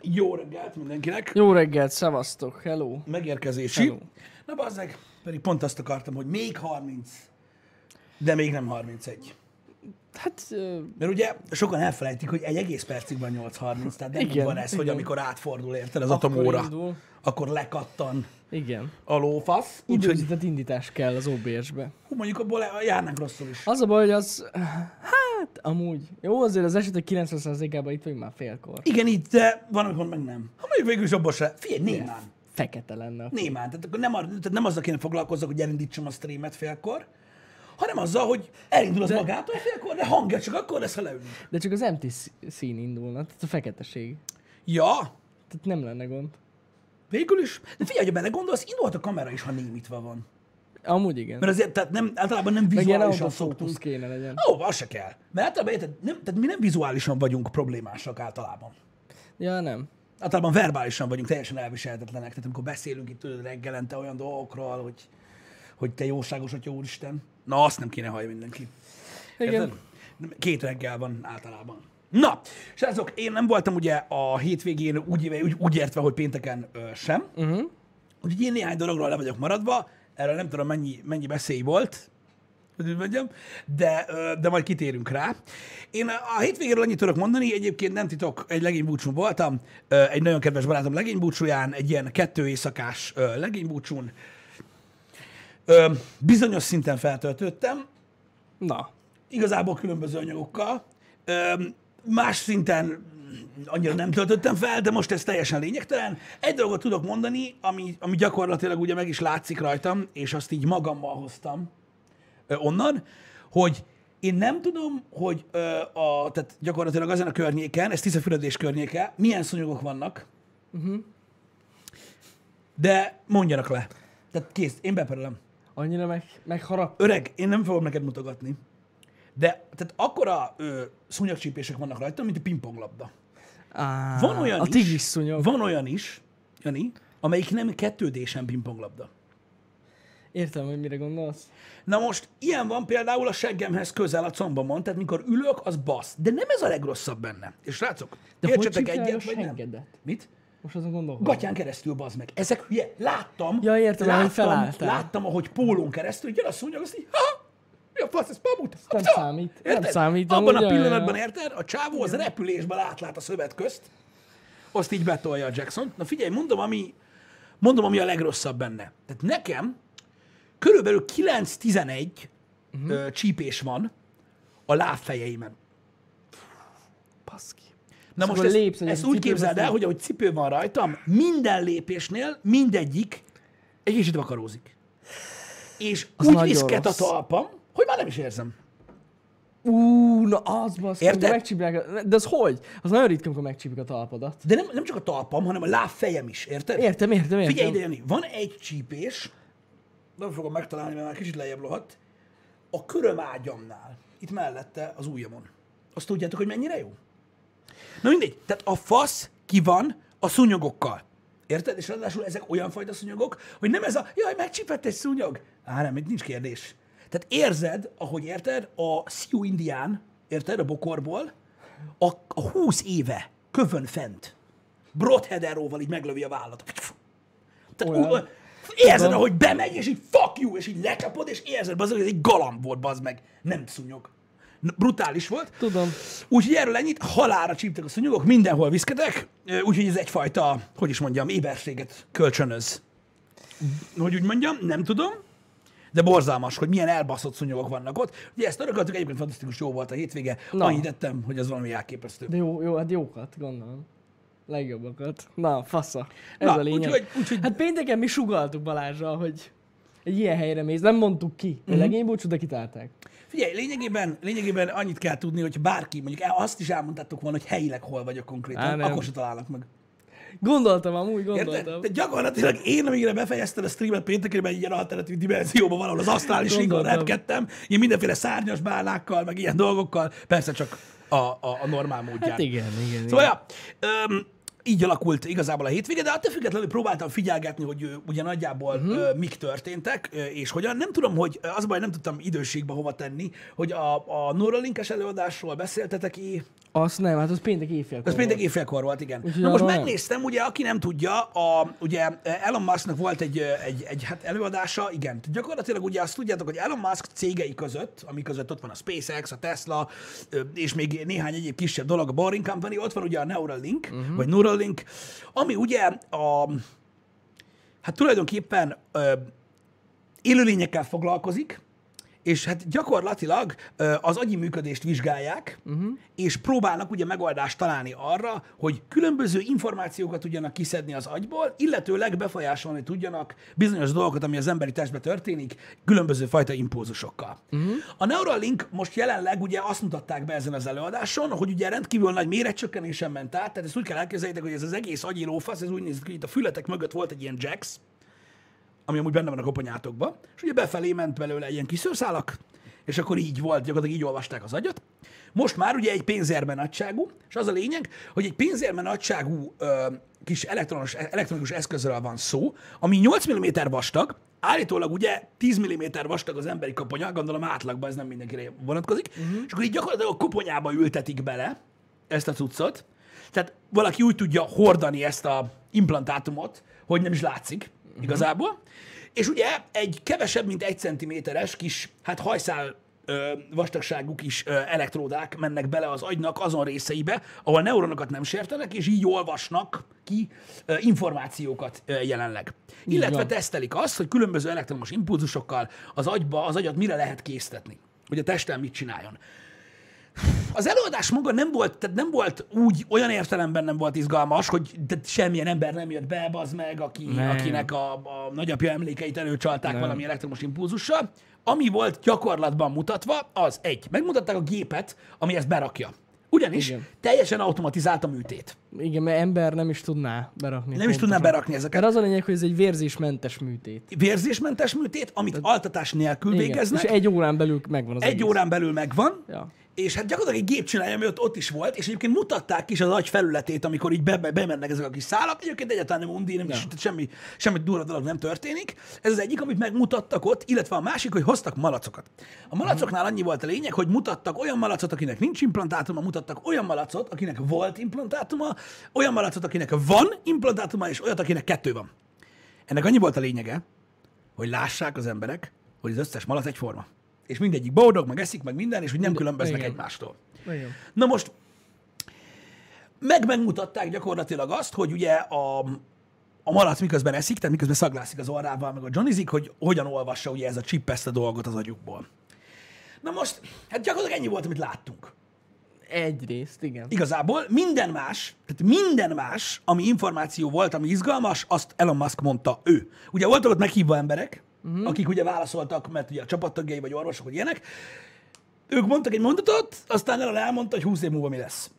Jó reggelt mindenkinek. Jó reggelt, szevasztok, hello. Megérkezési. Hello. Na bazzeg, pedig pont azt akartam, hogy még 30, de még nem 31. Hát, Mert ugye sokan elfelejtik, hogy egy egész percig van 8.30, tehát nem Igen, van ez, hogy igen. amikor átfordul, érted, az atomóra, akkor lekattan igen. a lófasz. Úgyhogy Időzített indítás kell az OBS-be. hú, mondjuk abból járnánk rosszul is. Az a baj, hogy az, hát, amúgy, jó, azért az esetek 90%-ában itt vagyunk már félkor. Igen, így, de van, amikor meg nem. Ha mondjuk végül is abból se. Figyelj, némán. Fekete lenne. Némán. Tehát akkor nem, ar- tehát nem azzal kéne foglalkozzak, hogy elindítsam a streamet félkor, hanem azzal, hogy elindul az de... magától félkor, de hangja csak akkor lesz, ha leülünk. De csak az empty sz- szín indulna, tehát a feketeség. Ja, Tehát nem lenne gond. Végül is. De figyelj, ha belegondolsz, indulhat a kamera is, ha némítva van. Amúgy igen. Mert azért tehát nem, általában nem vizuálisan szoktunk. kéne legyen. Ó, az se kell. Mert általában érted, nem, tehát mi nem vizuálisan vagyunk problémásak általában. Ja, nem. Általában verbálisan vagyunk teljesen elviselhetetlenek. Tehát amikor beszélünk itt tudod, reggelente olyan dolgokról, hogy, hogy te jóságos atya úristen. Na, azt nem kéne hallja mindenki. Igen. Érted? Két reggel van általában. Na, srácok, én nem voltam ugye a hétvégén úgy, úgy, úgy értve, hogy pénteken ö, sem. Uh-huh. Úgyhogy én néhány dologról le vagyok maradva, erről nem tudom mennyi, mennyi beszély volt, hogy mondjam, de, de majd kitérünk rá. Én a hétvégéről annyit tudok mondani, egyébként nem titok, egy legénybúcsún voltam, egy nagyon kedves barátom legénybúcsúján, egy ilyen kettő éjszakás legénybúcsún. Bizonyos szinten feltöltöttem, Na, igazából különböző anyagokkal. Más szinten annyira nem töltöttem fel, de most ez teljesen lényegtelen. Egy dolgot tudok mondani, ami, ami gyakorlatilag ugye meg is látszik rajtam, és azt így magammal hoztam ö, onnan, hogy én nem tudom, hogy ö, a, tehát gyakorlatilag azon a környéken, ez Tiszafüredés környéke, milyen szúnyogok vannak, uh-huh. de mondjanak le. Tehát kész, én beperelem. annyira meg, megharap. Öreg, én nem fogom neked mutogatni. De tehát akkora ö, szúnyogcsípések vannak rajta, mint a pingponglabda. Á, Van olyan a is, tigris szúnyog. Van olyan is, Jani, amelyik nem 2D-sen pingponglabda. Értem, hogy mire gondolsz. Na most, ilyen van például a seggemhez közel a combomon, tehát mikor ülök, az basz. De nem ez a legrosszabb benne. És srácok, De értsetek hogy egyet, a vagy nem? Mit? Most azon gondolkodom. Gatyán keresztül, bazd meg. Ezek hülye. Láttam. Ja, értem, láttam, ahogy felálltál. láttam, ahogy pólón keresztül, jön a szúnyog, azt így, ha, mi a fasz, ez pamut? nem számít. Nem Érted? számít, Abban a pillanatban, ja. érted? A csávó az repülésben átlát a szövet közt, azt így betolja a Jackson. Na figyelj, mondom, ami, mondom, ami a legrosszabb benne. Tehát nekem körülbelül 9-11 Mhm. uh-huh. csípés van a lábfejeimen. Baszki. Na Szóval most ezt, lépsz ezt a úgy képzeld el, hogy ahogy cipő van rajtam, minden lépésnél mindegyik egy kicsit vakarózik. És Az úgy viszket a talpam, hogy már nem is érzem. Ú, na az basz. Érted? Megcsípják, de az hogy? Az nagyon ritka, amikor megcsípik a talpadat. De nem, nem csak a talpam, hanem a lábfejem is, érted? Értem, értem, értem. Figyelj ide, Jani, van egy csípés, nem fogom megtalálni, mert már kicsit lejjebb lohadt, a köröm ágyamnál, itt mellette az ujjamon. Azt tudjátok, hogy mennyire jó? Na mindegy, tehát a fasz ki van a szúnyogokkal. Érted? És ráadásul ezek olyan fajta szúnyogok, hogy nem ez a, jaj, megcsípett egy szúnyog. Á, nem, itt nincs kérdés. Tehát érzed, ahogy érted, a Sioux indián, érted, a bokorból, a, a 20 éve kövön fent, Broadheaderóval így meglövi a vállat. Tehát Olyan. ú, érzed, Tudom. ahogy bemegy, és így fuck you, és így lecsapod, és érzed, bazd, hogy ez egy galamb volt, bazd meg. Nem szúnyog. Brutális volt. Tudom. Úgyhogy erről ennyit, halára csíptek a szúnyogok, mindenhol viszketek, ö, úgyhogy ez egyfajta, hogy is mondjam, éberséget kölcsönöz. Hogy úgy mondjam, nem tudom, de borzalmas, hogy milyen elbaszott szúnyogok vannak ott. Ugye ezt örököltük, egyébként fantasztikus jó volt a hétvége. Na. Annyit tettem, hogy az valami elképesztő. De jó, jó, hát jókat, gondolom. Legjobbakat. Na, fasza. Ez Na, a lényeg. úgyhogy- úgyhogy- Hát pénteken mi sugaltuk Balázsral, hogy egy ilyen helyre mész. Nem mondtuk ki. Mhm. Uh-huh. Legénybúcsú, de kitálták. Figyelj, lényegében, lényegében annyit kell tudni, hogy bárki, mondjuk el- azt is elmondtátok volna, hogy helyileg hol vagyok konkrétan, Á, nem. akkor se találnak meg. Gondoltam amúgy, Érted? gondoltam. De gyakorlatilag én, amíg befejeztem a streamet péntekén, egy ilyen alternatív dimenzióban valahol az asztrális ringon repkedtem, én mindenféle szárnyas bálnákkal, meg ilyen dolgokkal, persze csak a, a, a normál módján. Hát igen, igen. Szóval, ja, öm, így alakult igazából a hétvége, de attól függetlenül próbáltam figyelgetni, hogy ugye nagyjából uh-huh. mik történtek, és hogyan. Nem tudom, hogy az baj, nem tudtam időségbe hova tenni, hogy a, a Neuralinkes előadásról beszéltetek é, Azt nem, hát az péntek éjfélkor ez péntek éjfélkor volt, igen. Úgyhogy Na most nem. megnéztem, ugye, aki nem tudja, a, ugye Elon Musknak volt egy, egy, egy hát előadása, igen. Gyakorlatilag ugye azt tudjátok, hogy Elon Musk cégei között, ami között ott van a SpaceX, a Tesla, és még néhány egyéb kisebb dolog, a Boring Company, ott van ugye a Neuralink, uh-huh. vagy Neuralink, ami ugye a, hát tulajdonképpen ö, élőlényekkel foglalkozik, és hát gyakorlatilag az agyi működést vizsgálják, uh-huh. és próbálnak ugye megoldást találni arra, hogy különböző információkat tudjanak kiszedni az agyból, illetőleg befolyásolni tudjanak bizonyos dolgokat, ami az emberi testben történik, különböző fajta impulzusokkal. Uh-huh. A Neuralink most jelenleg ugye azt mutatták be ezen az előadáson, hogy ugye rendkívül nagy méretcsökkenésen ment át, tehát ezt úgy kell elképzeljétek, hogy ez az egész agyi lófasz, ez úgy néz ki, hogy itt a fületek mögött volt egy ilyen jacks, ami amúgy benne van a koponyátokban, és ugye befelé ment belőle ilyen kis szőrszálak, és akkor így volt, gyakorlatilag így olvasták az agyat. Most már ugye egy pénzérme nagyságú, és az a lényeg, hogy egy pénzérme nagyságú ö, kis elektronos, elektronikus eszközről van szó, ami 8 mm vastag, állítólag ugye 10 mm vastag az emberi koponya, gondolom átlagban ez nem mindenkire vonatkozik, uh-huh. és akkor így gyakorlatilag a koponyába ültetik bele ezt a cuccot, tehát valaki úgy tudja hordani ezt a implantátumot, hogy nem is látszik uh-huh. igazából, és ugye egy kevesebb, mint egy centiméteres kis, hát hajszál ö, vastagságú kis ö, elektródák mennek bele az agynak azon részeibe, ahol neuronokat nem sértenek, és így olvasnak ki ö, információkat ö, jelenleg. Illetve van. tesztelik azt, hogy különböző elektromos impulzusokkal az agyba, az agyat mire lehet késztetni, hogy a testel mit csináljon. Az előadás maga nem volt, tehát nem volt úgy, olyan értelemben nem volt izgalmas, hogy tehát semmilyen ember nem jött be, az meg, aki, Nem. akinek a, a nagyapja emlékeit előcsalták nem. valami elektromos impulzussal. Ami volt gyakorlatban mutatva, az egy. Megmutatták a gépet, ami ezt berakja. Ugyanis Igen. teljesen automatizált a műtét. Igen, mert ember nem is tudná berakni. Nem is tudná berakni ezeket. Mert az a lényeg, hogy ez egy vérzésmentes műtét. Vérzésmentes műtét, amit altatás nélkül Igen. végeznek. És egy órán belül megvan az egy egész. órán belül megvan, Ja. És hát gyakorlatilag egy gép csinálja, ami ott, ott is volt, és egyébként mutatták is az agy felületét, amikor így be, be, bemennek ezek a kis szálak. Egyébként egyáltalán nem undi, nem is, tehát semmi, semmi durva dolog nem történik. Ez az egyik, amit megmutattak ott, illetve a másik, hogy hoztak malacokat. A malacoknál annyi volt a lényeg, hogy mutattak olyan malacot, akinek nincs implantátuma, mutattak olyan malacot, akinek volt implantátuma, olyan malacot, akinek van implantátuma, és olyat, akinek kettő van. Ennek annyi volt a lényege, hogy lássák az emberek, hogy az összes malac egyforma. És mindegyik boldog, meg eszik, meg minden, és hogy nem különböznek igen. egymástól. Igen. Na most, meg megmutatták gyakorlatilag azt, hogy ugye a, a malac miközben eszik, tehát miközben szaglászik az orrával, meg a johnnyzik, hogy hogyan olvassa ugye ez a chip ezt a dolgot az agyukból. Na most, hát gyakorlatilag ennyi volt, amit láttunk. Egyrészt, igen. Igazából minden más, tehát minden más, ami információ volt, ami izgalmas, azt Elon Musk mondta ő. Ugye voltak ott meghívva emberek, uh-huh. akik ugye válaszoltak, mert ugye a csapattagjai vagy orvosok, vagy ilyenek. Ők mondtak egy mondatot, aztán Elon elmondta, hogy 20 év múlva mi lesz.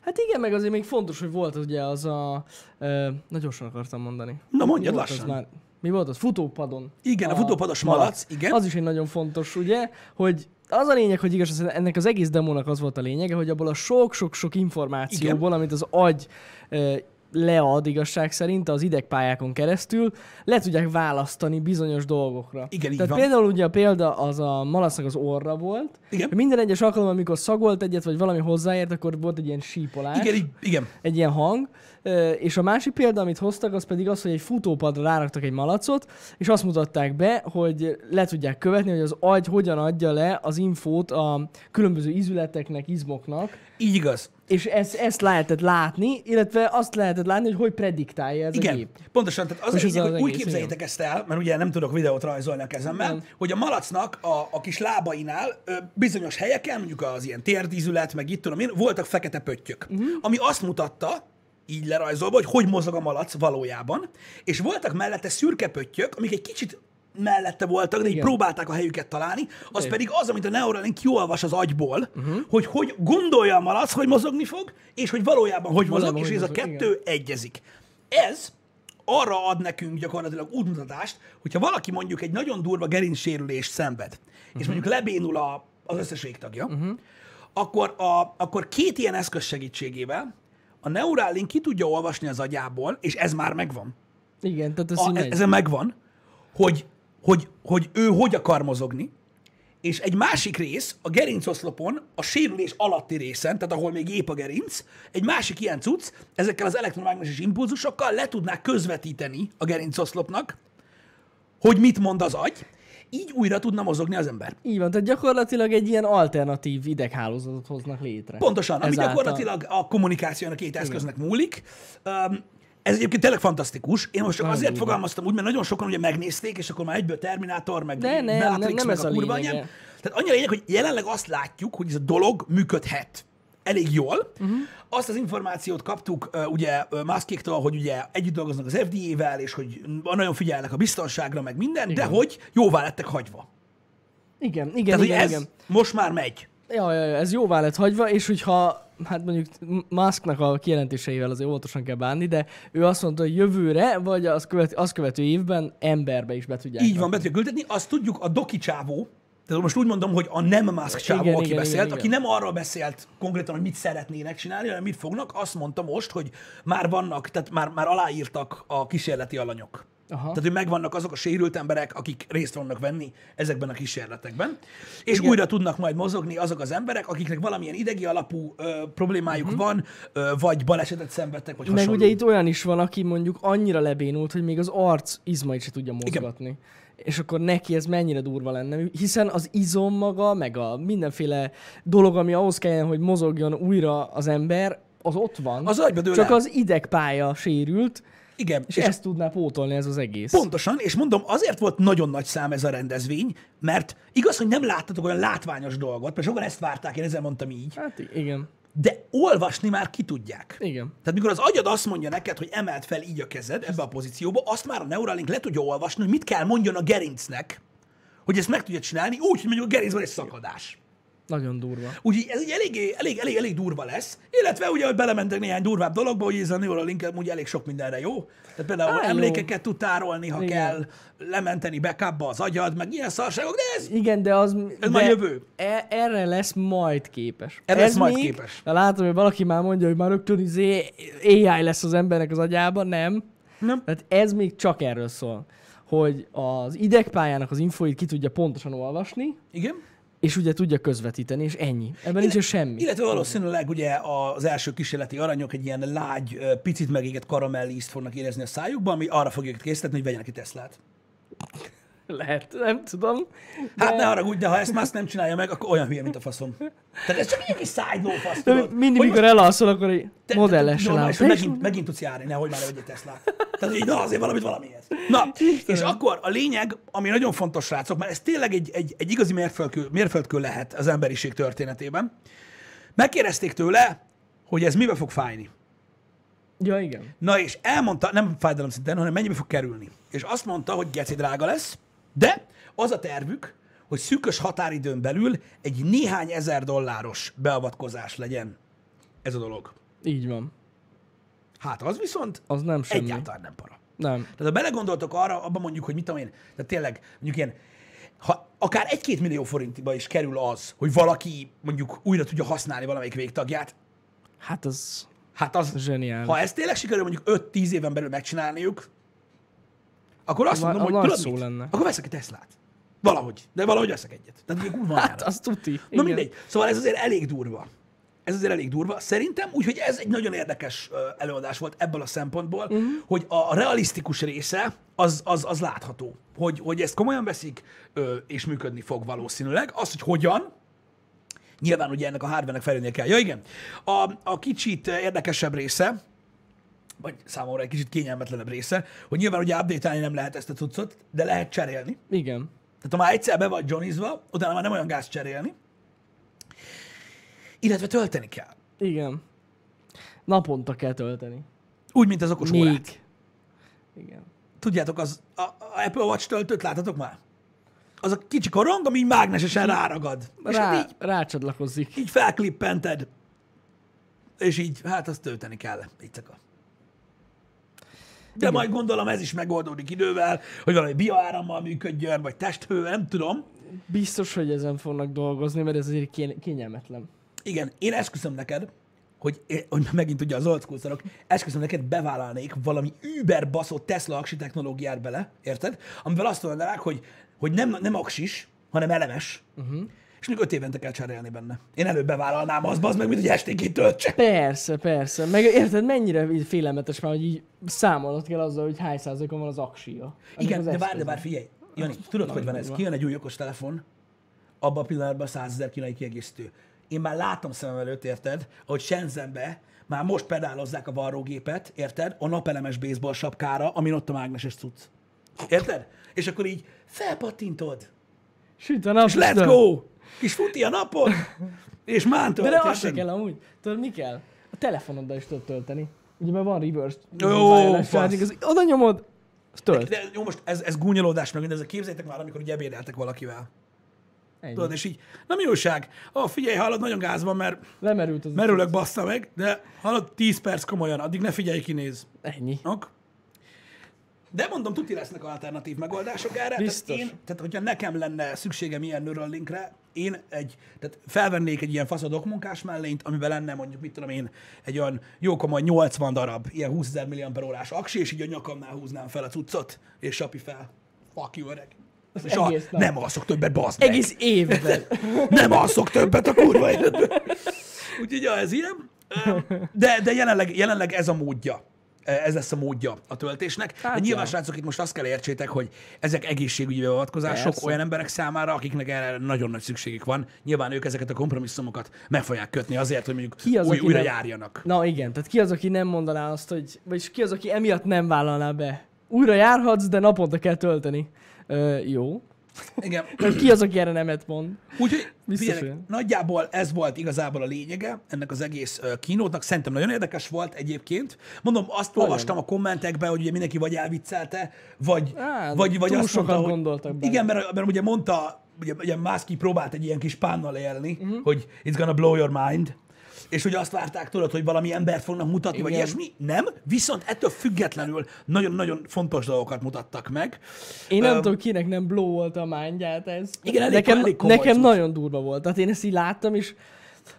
Hát igen, meg azért még fontos, hogy volt ugye az a... Ö, na gyorsan akartam mondani. Na mondjad Mi lassan. Már, mi volt az? Futópadon. Igen, a futópados malac, igen. Az is egy nagyon fontos, ugye, hogy az a lényeg, hogy igaz, ennek az egész demónak az volt a lényege, hogy abból a sok-sok-sok információból, amit az agy ö, lead igazság szerint az idegpályákon keresztül, le tudják választani bizonyos dolgokra. Igen, Tehát van. például ugye a példa az a malacnak az orra volt. Igen. Minden egyes alkalommal, amikor szagolt egyet, vagy valami hozzáért, akkor volt egy ilyen sípolás Igen, igen. egy ilyen hang, és a másik példa, amit hoztak, az pedig az, hogy egy futópadra ráraktak egy malacot, és azt mutatták be, hogy le tudják követni, hogy az agy hogyan adja le az infót a különböző izületeknek, izmoknak, Így igaz. És ezt, ezt lehetett látni, illetve azt lehetett látni, hogy hogy prediktálja ez a Igen, gép. pontosan. Tehát az, a ez lényeg, az hogy úgy egész, képzeljétek ezt el, mert ugye nem tudok videót rajzolni a kezemmel, Nem. hogy a malacnak a, a kis lábainál ö, bizonyos helyeken, mondjuk az ilyen térdízület, meg itt tudom én, voltak fekete pöttyök, uh-huh. ami azt mutatta, így lerajzolva, hogy hogy mozog a malac valójában, és voltak mellette szürke pöttyök, amik egy kicsit mellette voltak, de így Igen. próbálták a helyüket találni, az Igen. pedig az, amit a Neuralink kiolvas az agyból, uh-huh. hogy hogy gondolja a malac, hogy mozogni fog, és hogy valójában hogy mozog, Valójában és hogy ez a mozog, kettő egyezik. Ez arra ad nekünk gyakorlatilag útmutatást, hogyha valaki mondjuk egy nagyon durva gerincsérülést szenved, és mondjuk lebénul a, az összes végtagja, akkor, a, akkor két ilyen eszköz segítségével a Neuralink ki tudja olvasni az agyából, és ez már megvan. Igen, tehát ez A, ez, megvan, hogy, hogy, hogy ő hogy akar mozogni, és egy másik rész, a gerincoszlopon, a sérülés alatti részen, tehát ahol még épp a gerinc, egy másik ilyen cucc, ezekkel az elektromágneses impulzusokkal le tudnák közvetíteni a gerincoszlopnak, hogy mit mond az agy, így újra tudna mozogni az ember. Így van, tehát gyakorlatilag egy ilyen alternatív ideghálózatot hoznak létre. Pontosan, ami Ezáltal. gyakorlatilag a kommunikációnak két eszköznek múlik. Um, ez egyébként tényleg fantasztikus. Én most csak Nagyon azért fogalmaztam úgy, mert nagyon sokan ugye megnézték, és akkor már egyből Terminátor, meg De nem, Matrix, nem, nem meg ez a a kurva anyám. Tehát annyi a lényeg, hogy jelenleg azt látjuk, hogy ez a dolog működhet elég jól. Uh-huh. Azt az információt kaptuk uh, ugye Muskéktól, hogy ugye együtt dolgoznak az FDA-vel, és hogy nagyon figyelnek a biztonságra, meg minden, de hogy jóvá lettek hagyva. Igen, igen, Tehát, igen, hogy ez igen. most már megy. Ja, ja, ja, ez jóvá lett hagyva, és hogyha, hát mondjuk Musknak a kijelentéseivel azért óvatosan kell bánni, de ő azt mondta, hogy jövőre, vagy az, követ, az követő évben emberbe is be tudják. Így van, be tudja küldetni. Azt tudjuk, a Doki csávó, tehát most úgy mondom, hogy a nem Musk csávó, Igen, aki igen, beszélt, igen, aki igen. nem arról beszélt konkrétan, hogy mit szeretnének csinálni, hanem mit fognak, azt mondta most, hogy már vannak, tehát már, már aláírtak a kísérleti alanyok. Aha. Tehát, hogy megvannak azok a sérült emberek, akik részt vannak venni ezekben a kísérletekben, és Igen. újra tudnak majd mozogni azok az emberek, akiknek valamilyen idegi alapú ö, problémájuk uh-huh. van, ö, vagy balesetet szenvedtek, vagy Mhm. Meg hasonló. ugye itt olyan is van, aki mondjuk annyira lebénult, hogy még az arc izmait se tudja mozgatni. És akkor neki ez mennyire durva lenne, hiszen az izom maga, meg a mindenféle dolog, ami ahhoz kelljen, hogy mozogjon újra az ember, az ott van. Az agyba dől Csak el. az idegpálya sérült, Igen, és, és ezt tudná pótolni ez az egész. Pontosan, és mondom, azért volt nagyon nagy szám ez a rendezvény, mert igaz, hogy nem láttatok olyan látványos dolgot, mert sokan ezt várták, én ezzel mondtam így, Hát igen. de olvasni már ki tudják. Igen. Tehát mikor az agyad azt mondja neked, hogy emelt fel így a kezed ebbe a pozícióba, azt már a Neuralink le tudja olvasni, hogy mit kell mondjon a gerincnek, hogy ezt meg tudja csinálni, úgy, hogy mondjuk a gerincben egy szakadás. Nagyon durva. Úgyhogy ez egy elég, elég, elég, elég durva lesz, illetve ugye, hogy belementek néhány durvább dologba, hogy ez a Neuralink ugye elég sok mindenre jó. Tehát például Á, jó. emlékeket tud tárolni, ha Igen. kell, lementeni backupba az agyad, meg ilyen szarságok, de ez Igen, de az... Ez de már jövő. E, erre lesz majd képes. Erre Ez lesz majd még, képes. De látom, hogy valaki már mondja, hogy már rögtön izé AI lesz az embernek az agyában. Nem. nem. Tehát ez még csak erről szól, hogy az idegpályának az infoit ki tudja pontosan olvasni, Igen. És ugye tudja közvetíteni, és ennyi. Ebben nincs semmi. Illetve valószínűleg ugye az első kísérleti aranyok egy ilyen lágy, picit megégett karamellízt fognak érezni a szájukban, ami arra fogja őket készíteni, hogy vegyenek egy Teslát. Lehet, nem tudom. Hát ne haragudj, de ha ezt más nem csinálja meg, akkor olyan hülye, mint a faszom. Tehát ez csak egy kis side fasz, De mindig, mikor elalszol, akkor egy modellesen állsz. megint, megint tudsz járni, nehogy már vegyél Teslát. Tehát így, na azért valamit valamihez. Na, és akkor a lényeg, ami nagyon fontos, srácok, mert ez tényleg egy, egy, egy igazi mérföldkő, mérföldkő lehet az emberiség történetében. Megkérdezték tőle, hogy ez mibe fog fájni. Ja, igen. Na és elmondta, nem fájdalom szinten, hanem mennyibe fog kerülni. És azt mondta, hogy geci drága lesz, de az a tervük, hogy szűkös határidőn belül egy néhány ezer dolláros beavatkozás legyen ez a dolog. Így van. Hát az viszont Az nem semmi. egyáltalán nem para. Nem. Tehát ha belegondoltok arra, abban mondjuk, hogy mit tudom én, tehát tényleg mondjuk ilyen, ha akár egy-két millió forintba is kerül az, hogy valaki mondjuk újra tudja használni valamelyik végtagját, Hát az hát az, zseniális. ha ezt tényleg sikerül mondjuk 5-10 éven belül megcsinálniuk, akkor azt mondom, hogy tudod szó mit? lenne. Akkor veszek egy Teslát. Valahogy. De valahogy veszek egyet. Tehát ugye kurva Hát az tuti. Na Igen. mindegy. Szóval ez azért elég durva. Ez azért elég durva. Szerintem úgyhogy ez egy nagyon érdekes előadás volt ebből a szempontból, uh-huh. hogy a realisztikus része az, az, az látható. Hogy, hogy ezt komolyan veszik, és működni fog valószínűleg. Az, hogy hogyan, nyilván ugye ennek a hardware-nek fejlődnie kell. Ja igen, a, a kicsit érdekesebb része, vagy számomra egy kicsit kényelmetlenebb része, hogy nyilván ugye update nem lehet ezt a cuccot, de lehet cserélni. Igen. Tehát ha már egyszer be vagy johnnyzva, utána már nem olyan gáz cserélni. Illetve tölteni kell. Igen. Naponta kell tölteni. Úgy, mint az okos Még. órát. Igen. Tudjátok, az a, a Apple Watch töltőt láttatok már? Az a kicsi korong, ami így mágnesesen ráragad. És hát Rá, így, rácsatlakozik. így felklippented. És így, hát azt tölteni kell. Így De majd gondolom ez is megoldódik idővel, hogy valami bioárammal működjön, vagy testhő, nem tudom. Biztos, hogy ezen fognak dolgozni, mert ez azért kény- kényelmetlen. Igen, én esküszöm neked, hogy, hogy megint ugye az old school szarok, esküszöm neked bevállalnék valami über baszott Tesla aksi technológiát bele, érted? Amivel azt mondanák, hogy, hogy nem, nem aksis, hanem elemes, uh-huh. És még öt évente kell cserélni benne. Én előbb bevállalnám azt, az meg, mint hogy esténként töltse. Persze, persze. Meg érted, mennyire félelmetes már, hogy így számolnod kell azzal, hogy hány százalékon van az aksia. Igen, az de várj, de várj, figyelj. Jani, tudod, hogy van ez? Kijön egy új okos telefon, abban a pillanatban 100 ezer kínai kiegészítő. Én már látom szemem előtt, érted, hogy Shenzhenbe már most pedálozzák a varrógépet, érted, a napelemes baseball sapkára, amin ott a mágneses cucc. Érted? És akkor így felpattintod, Süt a nap. és let's go! Kis futi a napon, és már De, de az se kell amúgy. Tudod, mi kell? A telefonoddal is tudod tölteni. Ugye mert van reverse. Jó, az, oda nyomod, tölt. De jó, most ez, ez gúnyolódás meg mindez, képzeljétek már, amikor ugye ebédeltek valakivel. Ennyi. Tudod, és így, nem mi újság? Ó, figyelj, hallod, nagyon gáz van, mert Lemerült az. merülök, bassza meg, de hallod, 10 perc komolyan, addig ne figyelj, kinéz. Ennyi. Ok? De mondom, tuti lesznek alternatív megoldások erre. Biztos. Tehát, én, tehát, hogyha nekem lenne szükségem ilyen Neuralinkre, én egy, tehát felvennék egy ilyen faszadok munkás mellényt, amiben lenne mondjuk, mit tudom én, egy olyan jó komoly 80 darab, ilyen 20 ezer milliamperórás aksi, és így a nyakamnál húznám fel a cuccot, és sapi fel. Fuck you, öreg. És a, nap. nem alszok többet, bazd meg. Egész évben. Nem alszok többet a kurva életben. Úgyhogy ja, ez ilyen. De, de jelenleg, jelenleg ez a módja. Ez lesz a módja a töltésnek. Hát de nyilván, ja. srácok, itt most azt kell értsétek, hogy ezek egészségügyi beavatkozások Persze. olyan emberek számára, akiknek erre nagyon nagy szükségük van. Nyilván ők ezeket a kompromisszumokat meg fogják kötni azért, hogy mondjuk Ki az, új, újra nem- járjanak. Na igen, tehát ki az, aki nem mondaná azt, hogy... Vagyis ki az, aki emiatt nem vállalná be? Újra járhatsz, de naponta kell tölteni. Ö, jó. Igen. Ki az, aki erre nemet mond? Úgyhogy olyan. nagyjából ez volt igazából a lényege ennek az egész kínótnak. Szerintem nagyon érdekes volt egyébként. Mondom, azt olvastam a kommentekben, hogy ugye mindenki vagy elviccelte, vagy, Á, vagy, vagy azt mondta, sokan hogy, gondoltak bele. Igen, mert, mert ugye mondta, ugye, ugye Mászki próbált egy ilyen kis pánnal élni, uh-huh. hogy it's gonna blow your mind, és hogy azt várták tudod, hogy valami embert fognak mutatni, Igen. vagy ilyesmi. Nem, viszont ettől függetlenül nagyon-nagyon fontos dolgokat mutattak meg. Én nem Öm, tudom, kinek nem blow volt a mindját ez. Igen, elég- nekem, elég nekem nagyon durva volt. Tehát én ezt így láttam, és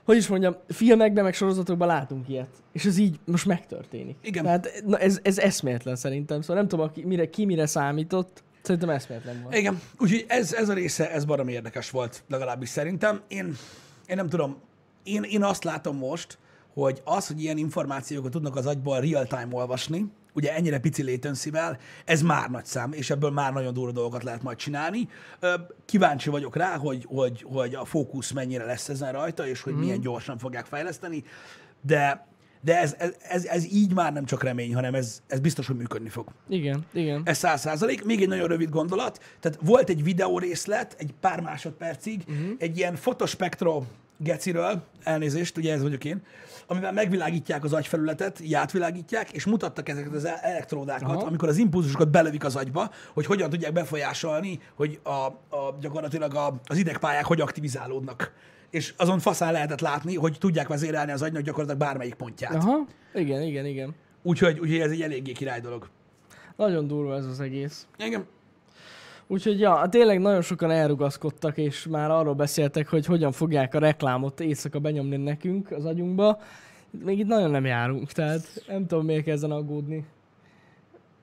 hogy is mondjam, filmekben, meg sorozatokban látunk ilyet. És ez így most megtörténik. Igen. Tehát na, ez, ez eszméletlen szerintem. Szóval nem tudom, aki, mire, ki mire számított. Szerintem eszméletlen volt. Igen, úgyhogy ez, ez a része, ez baromi érdekes volt, legalábbis szerintem. Én, én nem tudom, én, én azt látom most, hogy az, hogy ilyen információkat tudnak az agyból real-time olvasni, ugye ennyire pici latency ez már nagy szám, és ebből már nagyon durva dolgokat lehet majd csinálni. Kíváncsi vagyok rá, hogy, hogy, hogy a fókusz mennyire lesz ezen rajta, és hogy milyen gyorsan fogják fejleszteni, de, de ez, ez, ez, ez így már nem csak remény, hanem ez, ez biztos, hogy működni fog. Igen, igen. Ez száz százalék. Még egy nagyon rövid gondolat. Tehát volt egy videó részlet, egy pár másodpercig, uh-huh. egy ilyen fotospektro geciről, elnézést, ugye ez vagyok én, amivel megvilágítják az agyfelületet, így átvilágítják, és mutattak ezeket az elektródákat, Aha. Amikor az impulzusokat belövik az agyba, hogy hogyan tudják befolyásolni, hogy a, a, gyakorlatilag a, az idegpályák hogy aktivizálódnak. És azon faszán lehetett látni, hogy tudják vezérelni az agynak gyakorlatilag bármelyik pontját. Aha, igen, igen, igen. Úgyhogy, úgyhogy ez egy eléggé király dolog. Nagyon durva ez az egész. Igen. Úgyhogy ja, tényleg nagyon sokan elrugaszkodtak, és már arról beszéltek, hogy hogyan fogják a reklámot éjszaka benyomni nekünk az agyunkba. Még itt nagyon nem járunk, tehát nem tudom, miért ezen aggódni.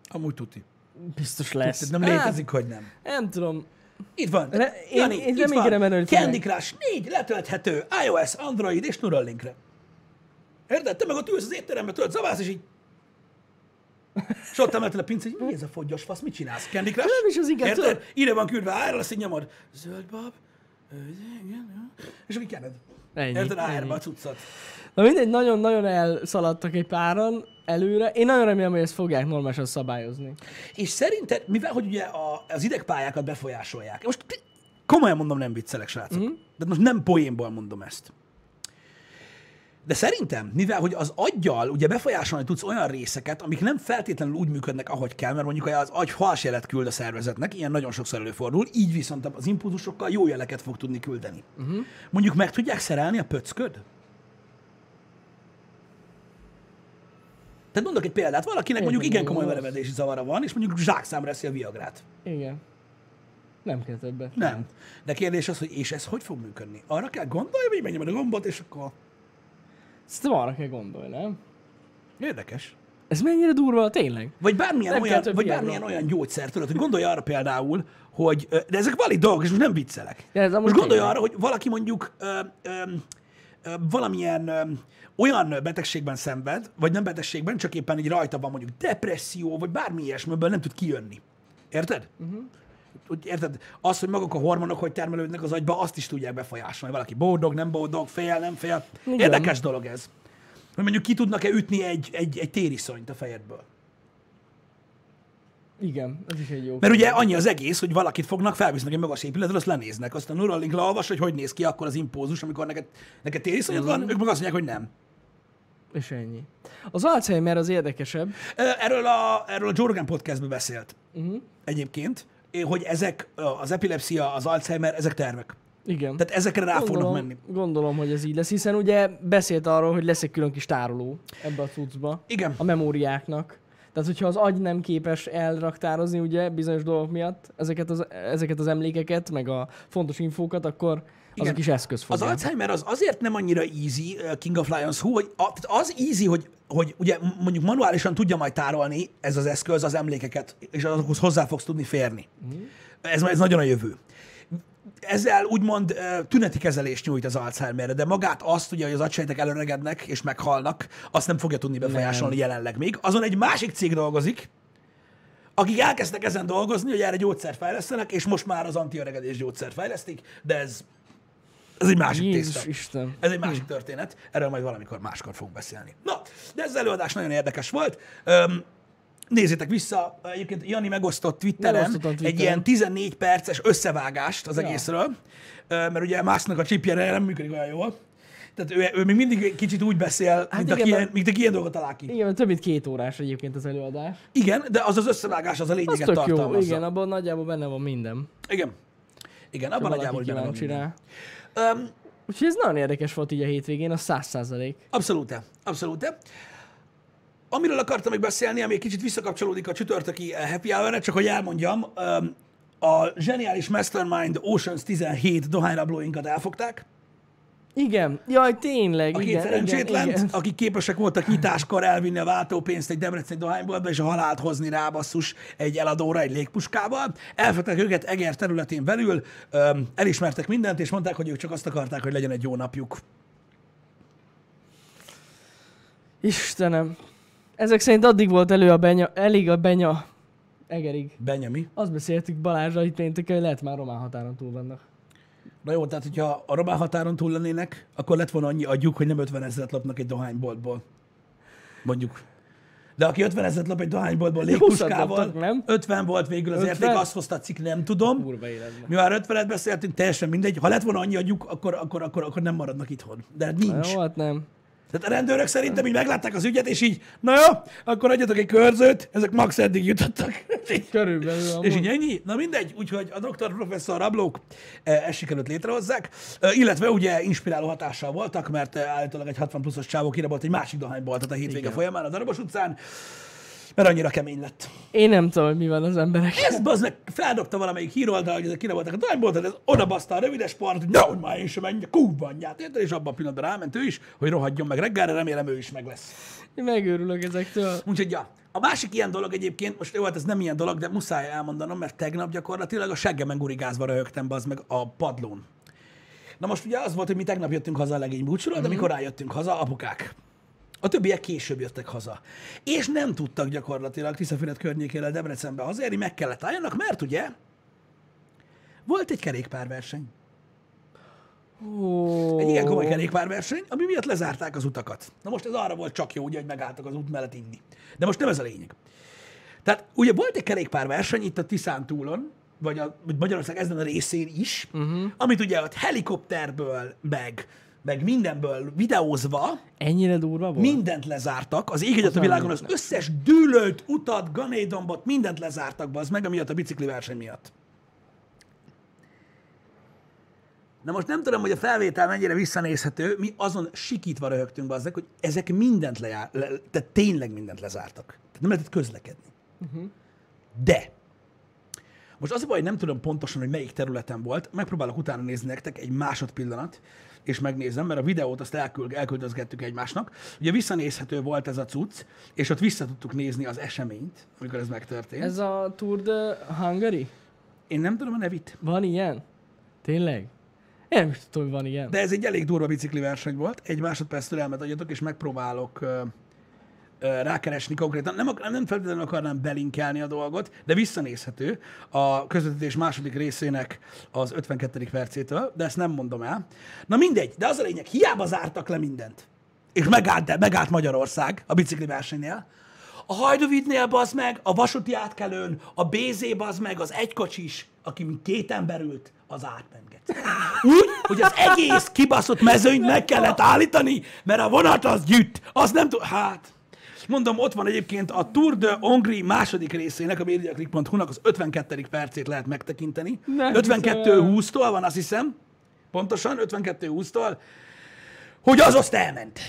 Amúgy tuti. Biztos lesz. Tehát nem létezik, hogy nem. Hát, nem tudom. Itt van. Re- én- Jani, én itt reménykedem van. hogy Candy. Crush 4 letölthető iOS, Android és Neuralinkre. Érted? Te meg ott ülsz az étterembe, tudod, zaválsz, és így... És ott emelted a pince, hogy mi ez a fogyos fasz, mit csinálsz? Candy Crush? Nem is az igen, Érted? Ide van küldve ára, azt így nyomod. Zöld bab. igen. És akkor kened. Ennyi, Érted? AR-ba a cuccat. Na mindegy, nagyon-nagyon elszaladtak egy páran előre. Én nagyon remélem, hogy ezt fogják normálisan szabályozni. És szerinted, mivel hogy ugye a, az idegpályákat befolyásolják, most komolyan mondom, nem viccelek, srácok. Mm. De most nem poénból mondom ezt. De szerintem, mivel hogy az aggyal ugye befolyásolni tudsz olyan részeket, amik nem feltétlenül úgy működnek, ahogy kell, mert mondjuk az agy falsjelet küld a szervezetnek, ilyen nagyon sokszor előfordul, így viszont az impulzusokkal jó jeleket fog tudni küldeni. Uh-huh. Mondjuk meg tudják szerelni a pöcköd? Tehát mondok egy példát, valakinek mondjuk igen komoly gondolsz. verevedési zavara van, és mondjuk zsákszámra eszi a viagrát. Igen. Nem kell többet. Nem. De kérdés az, hogy és ez hogy fog működni? Arra kell gondolni, hogy megnyomod a gombot, és akkor... Szerintem arra kell gondolni, nem? Érdekes. Ez mennyire durva, tényleg? Vagy bármilyen, Nem olyan, vagy ilyen bármilyen olyan gyógyszer, tudod, hogy gondolj arra például, hogy, de ezek valid dolgok, és most nem viccelek. Ja, ez most gondolj tényleg. arra, hogy valaki mondjuk ö, ö, ö, valamilyen ö, olyan betegségben szenved, vagy nem betegségben, csak éppen így rajta van mondjuk depresszió, vagy bármi ilyesmiből nem tud kijönni. Érted? Uh-huh. Úgy, érted? Az, hogy maguk a hormonok hogy termelődnek az agyba, azt is tudják befolyásolni. Valaki boldog, nem boldog, fél, nem fél. Igen. Érdekes dolog ez. Hogy mondjuk ki tudnak-e ütni egy, egy, egy tériszonyt a fejedből. Igen, ez is egy jó. Mert ugye annyi az egész, hogy valakit fognak, felvisznek egy magas épületre, azt lenéznek. Aztán Neuralink leolvas, hogy hogy néz ki akkor az impózus, amikor neked, neked tériszonyod van, ők meg azt mondják, hogy nem. És ennyi. Az Alzheimer az érdekesebb. Erről a, erről a Joe Rogan podcastben beszélt Uh-huh. egyébként, hogy ezek, az epilepsia, az Alzheimer, ezek tervek. Igen. Tehát ezekre rá fognak gondolom, menni. Gondolom, hogy ez így lesz, hiszen ugye beszélt arról, hogy lesz egy külön kis tároló ebbe a cuccba. Igen. A memóriáknak. Tehát, hogyha az agy nem képes elraktározni ugye bizonyos dolgok miatt ezeket az, ezeket az emlékeket, meg a fontos infókat, akkor Igen. azok is eszköz Az. Alzheimer az azért nem annyira easy, uh, King of Lions Who, hogy a, az easy, hogy, hogy ugye mondjuk manuálisan tudja majd tárolni ez az eszköz az emlékeket, és azokhoz hozzá fogsz tudni férni. Mhm. Ez, ez nagyon a jövő. Ezzel úgymond uh, tüneti kezelést nyújt az Alzheimerre, de magát azt, ugye, hogy az agysejtek előregednek és meghalnak, azt nem fogja tudni befolyásolni jelenleg még. Azon egy másik cég dolgozik, akik elkezdtek ezen dolgozni, hogy erre gyógyszert fejlesztenek, és most már az antiöregedés gyógyszert fejlesztik, de ez, ez egy másik Jézus tészta. Isten. Ez egy másik történet, erről majd valamikor máskor fogunk beszélni. Na, de ez az előadás nagyon érdekes volt. Öm, nézzétek vissza, egyébként Jani megosztott Twitteren, Megosztottam egy Twitteren. ilyen 14 perces összevágást az Ja. egészről, mert ugye Musknak a chipje nem működik olyan jól. Tehát ő, ő még mindig egy kicsit úgy beszél, hát mint, igen, aki ilyen, mint aki ilyen dolgot talál ki. Igen, több mint két órás egyébként az előadás. Igen, de az az összevágás az a lényeget tök jó, tartalmazza. igen, abban nagyjából benne van minden. igen. Igen, abban nagyjából benne van minden. Öm, Úgyhogy ez nagyon érdekes volt így a hétvégén, a száz százalék. Abszolút, abszolút. Amiről akartam még beszélni, ami egy kicsit visszakapcsolódik a csütörtöki eh, happy hour csak hogy elmondjam, a zseniális Mastermind Oceans 17 dohányrablóinkat elfogták. Igen, jaj, tényleg, A igen, szerencsétlent, igen, akik képesek voltak nyitáskor elvinni a váltópénzt egy debreceni dohányboltba, és a halált hozni rá basszus egy eladóra egy légpuskával. Elfogták őket Eger területén belül, öm, elismertek mindent, és mondták, hogy ők csak azt akarták, hogy legyen egy jó napjuk. Istenem. Ezek szerint addig volt elő a benya, elég a benya Egerig. Benyami. Azt beszéltük Balázsra itt pénteken, hogy lehet már román határon túl vannak. Na jó, tehát hogyha a román határon túl lennének, akkor lett volna annyi adjuk, hogy nem 50 ezeret lopnak egy dohányboltból. Mondjuk. De aki 50 ezeret lop egy dohányboltból légpuskával, loptak, nem? 50 volt végül az 50? érték, azt hozta a cikk, nem tudom. Mi már 50-et beszéltünk, teljesen mindegy. Ha lett volna annyi adjuk, akkor, akkor, akkor, akkor nem maradnak itthon. De hát nincs. Jó, hát nem. Tehát a rendőrök szerintem így meglátták az ügyet, és így, na jó, akkor adjatok egy körzőt, ezek max eddig jutottak. Körülbelül amúgy. És így ennyi? Na mindegy, úgyhogy a doktor, professzor, rablók ezt sikerült létrehozzák, Eh, illetve ugye inspiráló hatással voltak, mert eh, állítólag egy 60 pluszos csávó kirabolt egy másik dohányboltot a hétvége Igen. folyamán a Darabos utcán, mert annyira kemény lett. Én nem tudom, hogy mi van az emberek. Ez az meg feldobta valamelyik híroldal, hogy ezek kirabolták a dohányboltot, ez oda baszta a rövides part, hogy nehogy már én sem kurva anyját, érted? És abban a pillanatban ráment ő is, hogy rohadjon meg reggelre, remélem ő is meg lesz. Én megőrülök ezektől. Úgyhogy ja. A másik ilyen dolog egyébként, most jó, hát ez nem ilyen dolog, de muszáj elmondanom, mert tegnap gyakorlatilag a seggemen gurigázva röhögtem az meg a padlón. Na most ugye az volt, hogy mi tegnap jöttünk haza a legény búcsúról, de mikor rájöttünk haza, apukák. A többiek később jöttek haza. És nem tudtak gyakorlatilag Tiszafüred környékére Debrecenbe hazérni, meg kellett álljanak, mert ugye volt egy kerékpárverseny. Ó, Egy igen komoly kerékpárverseny, ami miatt lezárták az utakat. Na most ez arra volt csak jó, ugye, hogy megálltak az út mellett inni. De most nem ez a lényeg. Tehát ugye volt egy kerékpárverseny itt a Tiszán túlon, vagy, a, vagy Magyarország ezen a részén is, uh-huh. amit ugye ott helikopterből, meg, meg mindenből videózva, Ennyire durva volt? mindent lezártak, az ég a világon az összes dűlőt, utat, ganédombot, mindent lezártak, az meg, amiatt a bicikli verseny miatt. Na most nem tudom, hogy a felvétel mennyire visszanézhető, mi azon sikítva röhögtünk be hogy ezek mindent lejár, le, tehát tényleg mindent lezártak. Tehát nem lehetett közlekedni. Uh-huh. De Most az a baj, hogy nem tudom pontosan, hogy melyik területen volt. Megpróbálok utána nézni nektek egy másodpillanat, és megnézem, mert a videót azt elküld, elküldözgettük egymásnak. Ugye visszanézhető volt ez a cucc, és ott vissza tudtuk nézni az eseményt, amikor ez megtörtént. Ez... A Tour de Hungary? Én nem tudom a nevét, Van ilyen? Tényleg? Én nem is tudom, hogy van ilyen. de ez egy elég durva bicikli verseny volt. Egy másodperc türelmet adjatok, és megpróbálok ö, rákeresni konkrétan. Nem, nem feltétlenül akarnám belinkelni a dolgot, de visszanézhető a közvetítés második részének az 52. percétől, de ezt nem mondom el. Na mindegy, de az a lényeg, hiába zártak le mindent. És megállt, megállt Magyarország a bicikli versenynél. A Hajdovitnél bazd meg, a vasúti átkelőn, a BZ bazd meg, az egykocsis, aki mint két ember ült, az átmenget. Úgy, hogy az egész kibaszott mezőnyt meg kellett állítani, mert a vonat az gyűjt. Az nem tud... Hát... Mondom, ott van egyébként a Tour de Hongrie második részének, a mediaclick.hu-nak az 52. percét lehet megtekinteni. Nem 52-20-tól van, azt hiszem. Pontosan, 52-20-tól. Hogy az azt elment.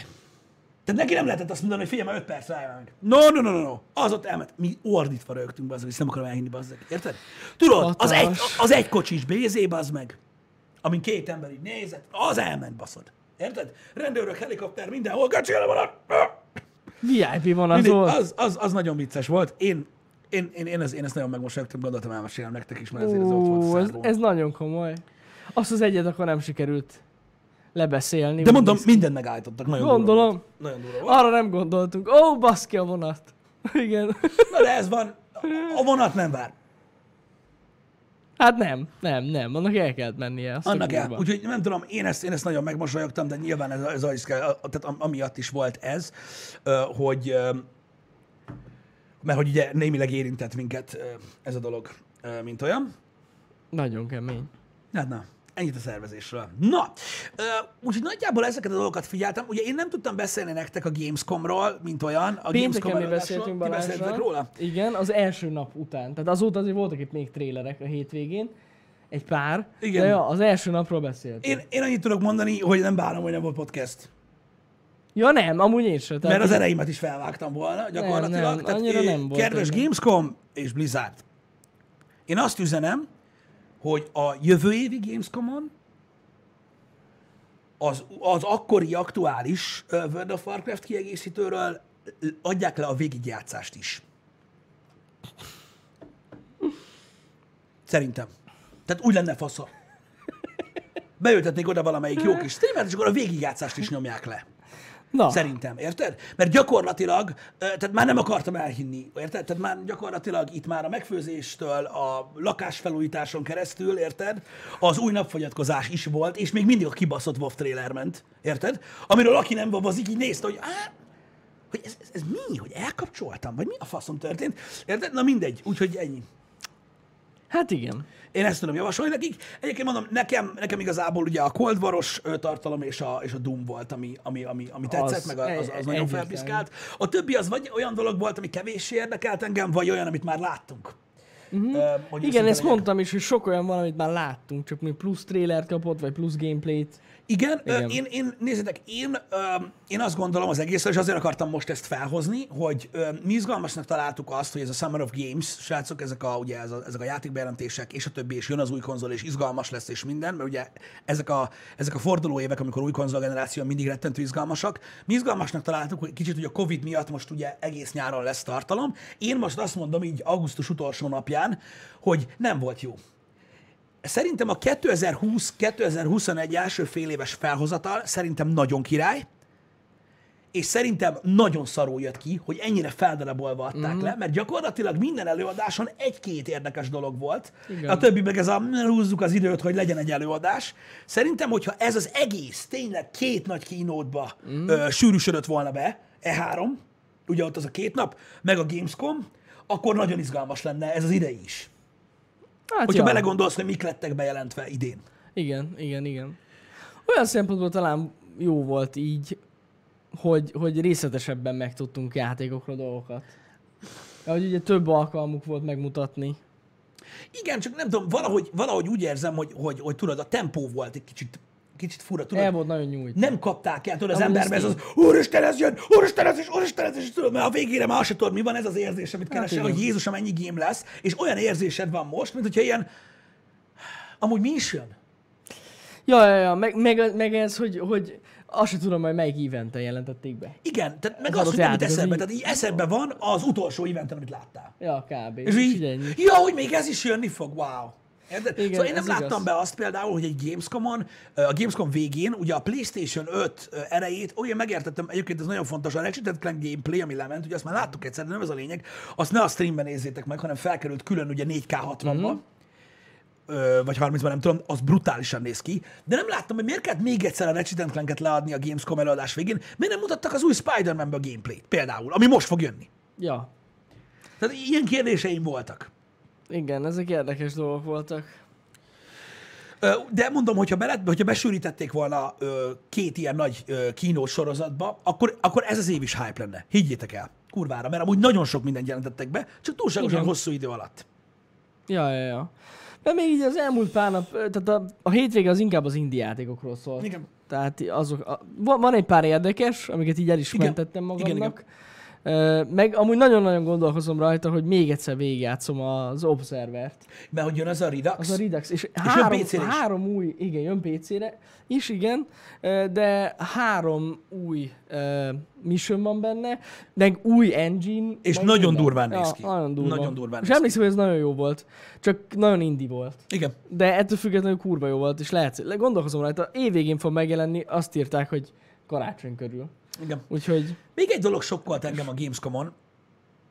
Tehát neki nem lehetett azt mondani, hogy figyelj, már 5 perc rájön meg. No, no, no, no, no. Az ott elment. Mi ordítva rögtünk, bazzeg, és nem akarom elhinni, bazzeg. Érted? Tudod, az egy, az egy kocsis BZ, bazd meg, amin két ember így nézett, az elment, baszod. Érted? Rendőrök, helikopter, mindenhol, gacsél van. VIP van az az, az, az, nagyon vicces volt. Én, én, én, én, ezt, én ezt nagyon megmosolyogtam, gondoltam elmesélem nektek is, mert ezért ez ott volt ez, ez nagyon komoly. Azt az egyet akkor nem sikerült lebeszélni. De mondom, mindent megállítottak. Nagyon Durva Gondolom. volt. Nagyon durva volt. Arra nem gondoltunk. Ó, baszki a vonat. Igen. Na de ez van. A vonat nem vár. Hát nem, nem, nem. Annak el kellett mennie. Azt Annak el. Úgyhogy nem tudom, én ezt, én ezt nagyon megmosolyogtam, de nyilván ez, ez az, tehát am- amiatt is volt ez, hogy mert hogy ugye némileg érintett minket ez a dolog, mint olyan. Nagyon kemény. Hát na, ennyit a szervezésről. Na, úgyhogy nagyjából ezeket a dolgokat figyeltem. Ugye én nem tudtam beszélni nektek a Gamescomról, mint olyan. A Pénteken Gamescom mi beszéltünk Balázsral. róla? Igen, az első nap után. Tehát azóta azért voltak itt még trélerek a hétvégén. Egy pár. Igen. De ja, az első napról beszéltünk. Én, én annyit tudok mondani, hogy nem bánom, hogy nem volt podcast. Ja nem, amúgy én sem. Tehát Mert az ereimet is felvágtam volna, gyakorlatilag. nem, Tehát, annyira nem volt Kedves. Gamescom és Blizzard, én azt üzenem, hogy a jövő évi Gamescomon az, az akkori aktuális World of Warcraft kiegészítőről adják le a végigjátszást is. Szerintem. Tehát úgy lenne fasza. Beültetnék oda valamelyik jó kis streamert, és akkor a végigjátszást is nyomják le. Na, Szerintem, érted? Mert gyakorlatilag, tehát már nem akartam elhinni, érted? Tehát már gyakorlatilag itt már a megfőzéstől, a lakásfelújításon keresztül, érted? Az új napfogyatkozás is volt, és még mindig a kibaszott WoW trailer ment, érted? Amiről aki nem babazik, így nézte, hogy á, hogy ez, ez, ez mi? Hogy elkapcsoltam? Vagy mi a faszom történt? Érted? Na mindegy, úgyhogy ennyi. hát igen. Én ezt tudom javasolni nekik. Egyébként mondom, nekem, nekem igazából ugye a Cold War-os tartalom és a, és a Doom volt, ami, ami, ami, ami tetszett, Az meg az, az, az egy- nagyon felpiszkált. A többi az vagy olyan dolog volt, ami kevéssé érdekelt engem, vagy olyan, amit már láttunk. Uh-huh. Ö, hogy Igen, ezt legyek. mondtam is, hogy sok olyan van, amit már láttunk, csak még plusz trailert kapott, vagy plusz gameplayt. Igen, Igen. Én, én, nézzétek, én, én azt gondolom az egészről, és azért akartam most ezt felhozni, hogy mi izgalmasnak találtuk azt, hogy ez a Summer of Games, srácok, ezek a, ugye ez a, ezek a játékbejelentések, és a többi, és jön az új konzol, és izgalmas lesz, és minden, mert ugye ezek a, ezek a forduló évek, amikor új konzolgeneráció mindig rettentő izgalmasak. Mi izgalmasnak találtuk, hogy kicsit ugye a Covid miatt most ugye egész nyáron lesz tartalom. Én most azt mondom így augusztus utolsó napján, hogy nem volt jó. Szerintem a 2020-2021 első fél éves felhozatal szerintem nagyon király, és szerintem nagyon szarul jött ki, hogy ennyire feldarabolva adták mm. le, mert gyakorlatilag minden előadáson egy-két érdekes dolog volt. Igen. A többi meg ez a "Mm, húzzuk az időt, hogy legyen egy előadás. Szerintem, hogyha ez az egész tényleg két nagy kínótba mm. ö, sűrűsödött volna be, E3, ugye ott az a két nap, meg a Gamescom, akkor nagyon izgalmas lenne ez az idei is. Hát Hogyha ja. belegondolsz, hogy mik lettek bejelentve idén. Igen, igen, igen. Olyan szempontból talán jó volt így, hogy, hogy részletesebben megtudtunk játékokról dolgokat. Hogy ugye több alkalmuk volt megmutatni. Igen, csak nem tudom, valahogy, valahogy úgy érzem, hogy, hogy, hogy tudod, a tempó volt egy kicsit kicsit fura, tudod? El volt nagyon nyújt. nem kapták el, tudod, az Amúgy emberbe ez ez az, úristen, ez jön, úristen, ez is, úristen, ez is, tudod, mert a végére már se tudod, mi van ez az érzés, amit keresel, Hát hogy Jézusom, ennyi gém lesz, és olyan érzésed van most, mint hogyha ilyen, amúgy mi is jön? Ja, ja, ja, meg, meg, meg ez, hogy, hogy azt sem tudom, hogy melyik eventen jelentették be. Igen, tehát meg Az az, adott hogy nem jut az eszedbe, így- tehát így eszedbe van az utolsó eventen, amit láttál. Ja, kb. És így, ennyi. ja, hogy még ez is jönni fog, wow. Érted? Igen, szóval én nem láttam igaz. be azt például, hogy egy Gamescom-on, a Gamescom végén, ugye a PlayStation 5 ö, erejét, olyan megértettem, egyébként ez nagyon fontos, a Ratchet Clank gameplay, ami lement, ugye azt már láttuk egyszer, de nem ez a lényeg, azt ne a streamben nézzétek meg, hanem felkerült külön ugye 4K60-ba, Mhm. ö, vagy 30-ban, nem tudom, az brutálisan néz ki, de nem láttam, hogy miért kellett még egyszer a Ratchet Clanket leadni a Gamescom előadás végén, miért nem mutattak az új Spider-Man-be a gameplayt például, ami most fog jönni. Ja, Tehát ilyen kérdéseim voltak. Igen, ezek érdekes dolgok voltak. De mondom, hogyha, bele, hogyha besűrítették volna ö, két ilyen nagy ö, kínós sorozatba, akkor, akkor ez az év is hype lenne. Higgyétek el. Kurvára, mert amúgy nagyon sok mindent jelentettek be, csak túlságosan Igen. hosszú idő alatt. Ja, ja, ja. De még így az elmúlt pár nap, tehát a, a hétvége az inkább az indie játékokról szól. Igen. Tehát azok, a, van, van egy pár érdekes, amiket így el is Igen. mentettem Igen, magamnak. Meg amúgy nagyon-nagyon gondolkozom rajta, hogy még egyszer végigjátszom az Observert. Mert hogy jön az a Redux, Az a Redux. És, jön három, is. három új, igen, jön PC-re is, igen, de három új uh, mission van benne, meg új engine. És nagyon minden. durván néz ki. Nagyon durván. Nagyon durván És emlékszem, hogy ez nagyon jó volt. Csak nagyon indie volt. Igen. De ettől függetlenül kurva jó volt, és lehet, le- gondolkozom rajta, évvégén fog megjelenni, azt írták, hogy karácsony körül. Igen. Úgyhogy, Még egy dolog sokkolt engem a Gamescom-on,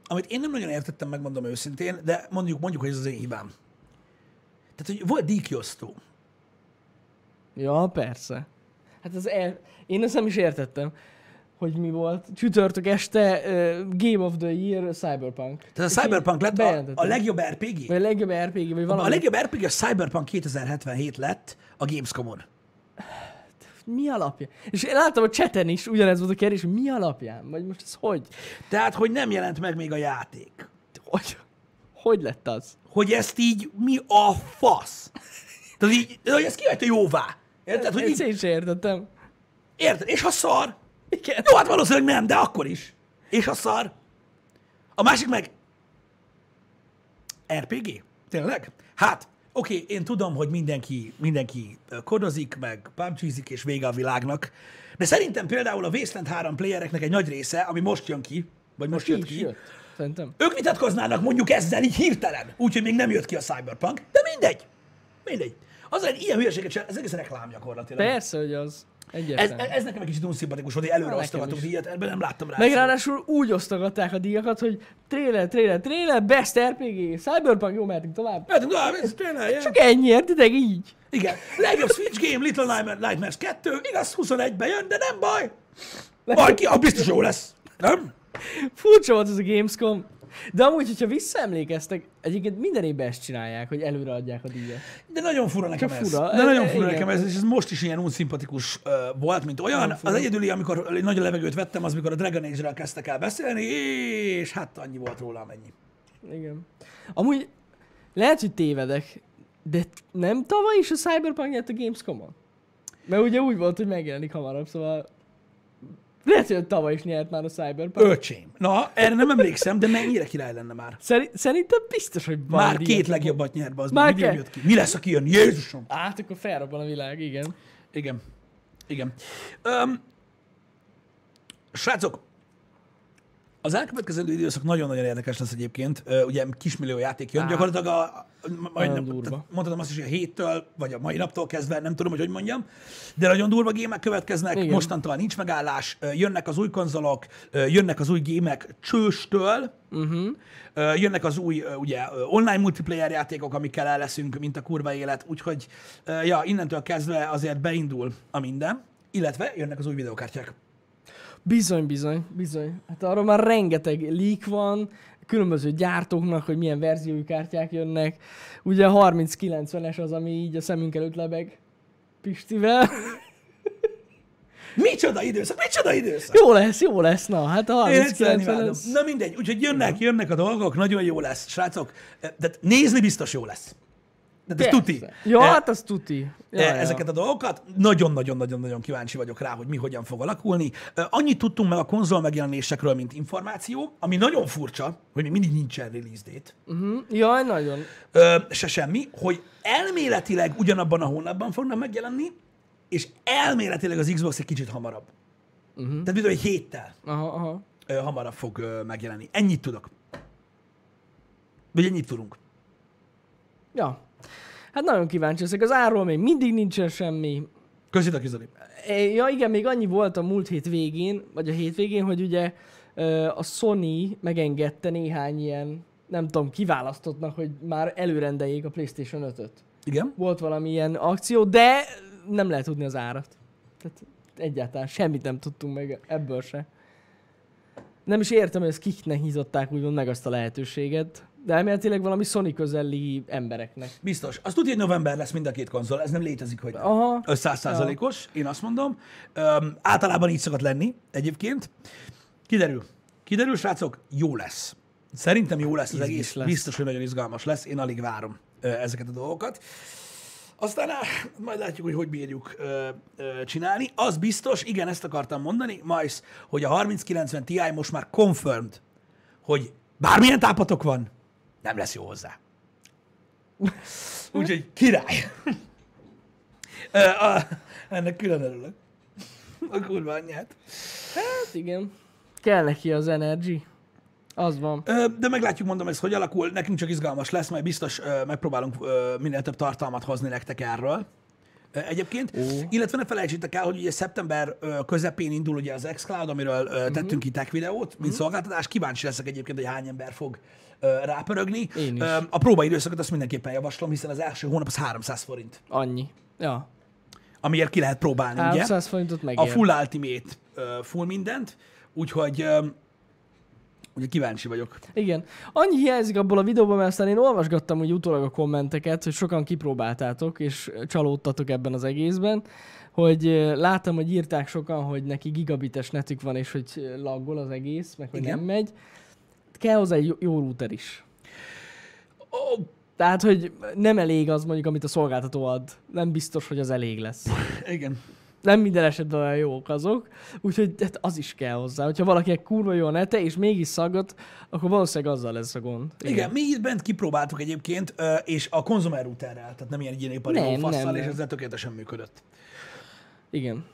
amit én nem nagyon értettem, megmondom őszintén, de mondjuk, mondjuk, hogy ez az én hibám. Tehát, hogy volt díjkiosztó. ja, persze. Hát az el... Én ezt nem is értettem, hogy mi volt. Csütörtök este uh, Game of the Year Cyberpunk. Tehát a Cyberpunk lett a, a legjobb RPG. Vagy a legjobb RPG, vagy valami. A legjobb RPG a Cyberpunk 2077 lett a Gamescom-on. Mi alapján? És én láttam a cseten is, ugyanez volt a kérdés, hogy mi alapján? Vagy most ez hogy? Tehát, hogy nem jelent meg még a játék. Hogy, hogy lett az? Hogy ezt így mi a fasz? Tehát így, hogy ezt kihagyta jóvá. Érted? Hogy Ezt így, én sem értettem. érted? És ha szar? Igen. Jó, hát valószínűleg nem, de akkor is. És ha szar? A másik meg RPG? Tényleg? Hát, oké, okay, én tudom, hogy mindenki, mindenki kodozik, meg pubg és vége a világnak, de szerintem például a Wasteland 3 playereknek egy nagy része, ami most jön ki, vagy most Ki jött ki, jött, szerintem. ők vitatkoznának mondjuk ezzel így hirtelen, úgyhogy még nem jött ki a Cyberpunk, de mindegy. Mindegy. Az egy ilyen hülyeséget csinál, ez egész reklám gyakorlatilag. Persze, hogy az. Ez, ez nekem egy kicsit unszimpatikus volt, hogy előre nekem osztogatunk díjat, ebben nem láttam rá. Meg ráadásul úgy osztogatták a díjakat, hogy trailer, trailer, trailer, best RPG, Cyberpunk, jó, mehetünk tovább. Mehetünk tovább, ez tényleg, ja. Csak ennyi, értitek így? Igen. Legjobb Switch game, Little Nightmare- Nightmares 2, igaz, 21-ben jön, de nem baj. Majd ki, ah, biztos jó lesz. Nem? Furcsa volt ez a Gamescom. De amúgy, hogyha visszaemlékeztek, egyébként minden évben ezt csinálják, hogy előre adják a díjat. De nagyon fura nekem Csak ez. fura. De nagyon E- fura igen. nekem ez, és ez most is ilyen unszimpatikus uh, volt, mint olyan. Az egyedüli, amikor egy nagy levegőt vettem, az mikor a Dragon Age-ről kezdtek el beszélni, és hát annyi volt róla, amennyi. Igen. Amúgy lehet, hogy tévedek, de nem tavaly is a Cyberpunk nyert a Gamescom-on? Mert ugye úgy volt, hogy megjelenik hamarabb, szóval lehet, hogy tavaly is nyert már a Cyberpunk. Öcsém. Na, erre nem emlékszem, de mennyire király lenne már. Szeri- szerintem biztos, hogy van Már két ilyen. legjobbat nyert be, az Már mi jött ki. Mi lesz, aki jön? Jézusom! Át, akkor felrobban a világ, igen. Igen. Igen. Um, srácok, az elkövetkező időszak nagyon-nagyon érdekes lesz egyébként. Ugye kismillió játék jön, Á. gyakorlatilag a, majdnem, durva. mondhatom azt is, hogy a héttől, vagy a mai naptól kezdve, nem tudom, hogy hogy mondjam, de nagyon durva gémek következnek, Igen. Mostantól nincs megállás, jönnek az új konzolok, jönnek az új gémek csőstől, Uh-huh. Jönnek az új ugye, online multiplayer játékok, amikkel el leszünk, mint a kurva élet, úgyhogy ja, innentől kezdve azért beindul a minden, illetve jönnek az új videokártyák. Bizony, bizony, bizony. Hát arról már rengeteg leak van, különböző gyártóknak, hogy milyen verziói kártyák jönnek. Ugye a 3090-es az, ami így a szemünk előtt lebeg Pistivel. Micsoda időszak, micsoda időszak! jó lesz, jó lesz, na, hát a Én egyszerűen 3090 imádom. az... Na mindegy, úgyhogy jönnek, jönnek a dolgok, nagyon jó lesz, srácok. De nézni biztos jó lesz. De ez tuti. Ja, E, hát az tuti. Ja, e, ja. ezeket a dolgokat. Nagyon-nagyon-nagyon-nagyon kíváncsi vagyok rá, hogy mi hogyan fog alakulni. Annyit tudtunk meg a konzol megjelenésekről, mint információ, ami nagyon furcsa, hogy még mindig nincsen release date. Mhm. Jaj, nagyon. Ö, se semmi, hogy elméletileg ugyanabban a hónapban fognak megjelenni, és elméletileg az Xbox egy kicsit hamarabb. Uh-huh. Tehát mint egy héttel Aha, aha. ö, hamarabb fog ö, megjelenni. Ennyit tudok. Vagy ennyit tudunk. Ja. Hát nagyon kíváncsi leszek. Az árról még mindig nincsen semmi. Köszönjük. E, Ja igen, még annyi volt a múlt hét végén, vagy a hétvégén, hogy ugye a Sony megengedte néhány ilyen, nem tudom, kiválasztottnak, hogy már előrendeljék a PlayStation 5-öt. Igen? Volt valami ilyen akció, de nem lehet tudni az árat. Tehát egyáltalán semmit nem tudtunk meg ebből se. Nem is értem, hogy ezt kiknek nyitották úgymond meg azt a lehetőséget, de elméletileg valami Sony közeli embereknek. Biztos. Azt tudja, hogy november lesz mind a két konzol. Ez nem létezik, hogy nem. Aha. Ö, Százszázalékos, én azt mondom. Öm, általában így szokott lenni egyébként. Kiderül. Kiderül, srácok, jó lesz. Szerintem jó lesz az Izgis egész. lesz. Biztos, hogy nagyon izgalmas lesz. Én alig várom ö, ezeket a dolgokat. Aztán á, majd látjuk, hogy hogy bírjuk ö, ö, csinálni. Az biztos, igen, ezt akartam mondani, Majsz, hogy a 3090 Ti most már confirmed, hogy bármilyen tápatok van, nem lesz jó hozzá. Úgyhogy király. Ennek külön örülök. A kurva anyját. Hát igen. Kell neki az energy. Az van. De meglátjuk, mondom, ez hogy alakul. Nekünk csak izgalmas lesz, majd biztos megpróbálunk minél több tartalmat hozni nektek erről. Egyébként, Ó. illetve ne felejtsétek el, hogy ugye szeptember közepén indul ugye az xCloud, amiről Mhm. tettünk ki tech videót, mint szolgáltatás. Kíváncsi leszek egyébként, hogy hány ember fog ö, rápörögni. Én is. A próbaidőszakot azt mindenképpen javaslom, hiszen az első hónap az 300 forint, Annyi. Ja. amiért ki lehet próbálni, ugye? 300 forintot a megér. full ultimate, full mindent, úgyhogy ugye kíváncsi vagyok. Igen. Annyi hiányzik abból a videóban, mert aztán én olvasgattam úgy utólag a kommenteket, hogy sokan kipróbáltátok, és csalódtatok ebben az egészben, hogy láttam, hogy írták sokan, hogy neki gigabites netük van, és hogy laggol az egész, meg hogy Igen. nem megy. Kell hozzá egy jó- router is. Ó, Tehát, hogy nem elég az mondjuk, amit a szolgáltató ad. Nem biztos, hogy az elég lesz. igen. Nem minden esetben olyan jók azok, úgyhogy hát az is kell hozzá. Hogyha valakinek kurva jó a nete, és mégis szaggat, akkor valószínűleg azzal lesz a gond. Igen, mi itt bent kipróbáltuk egyébként, és a konzumer routerrel, tehát nem ilyen ilyen ipari Nem, fasszal, nem, és nem. ezzel tökéletesen működött. Igen.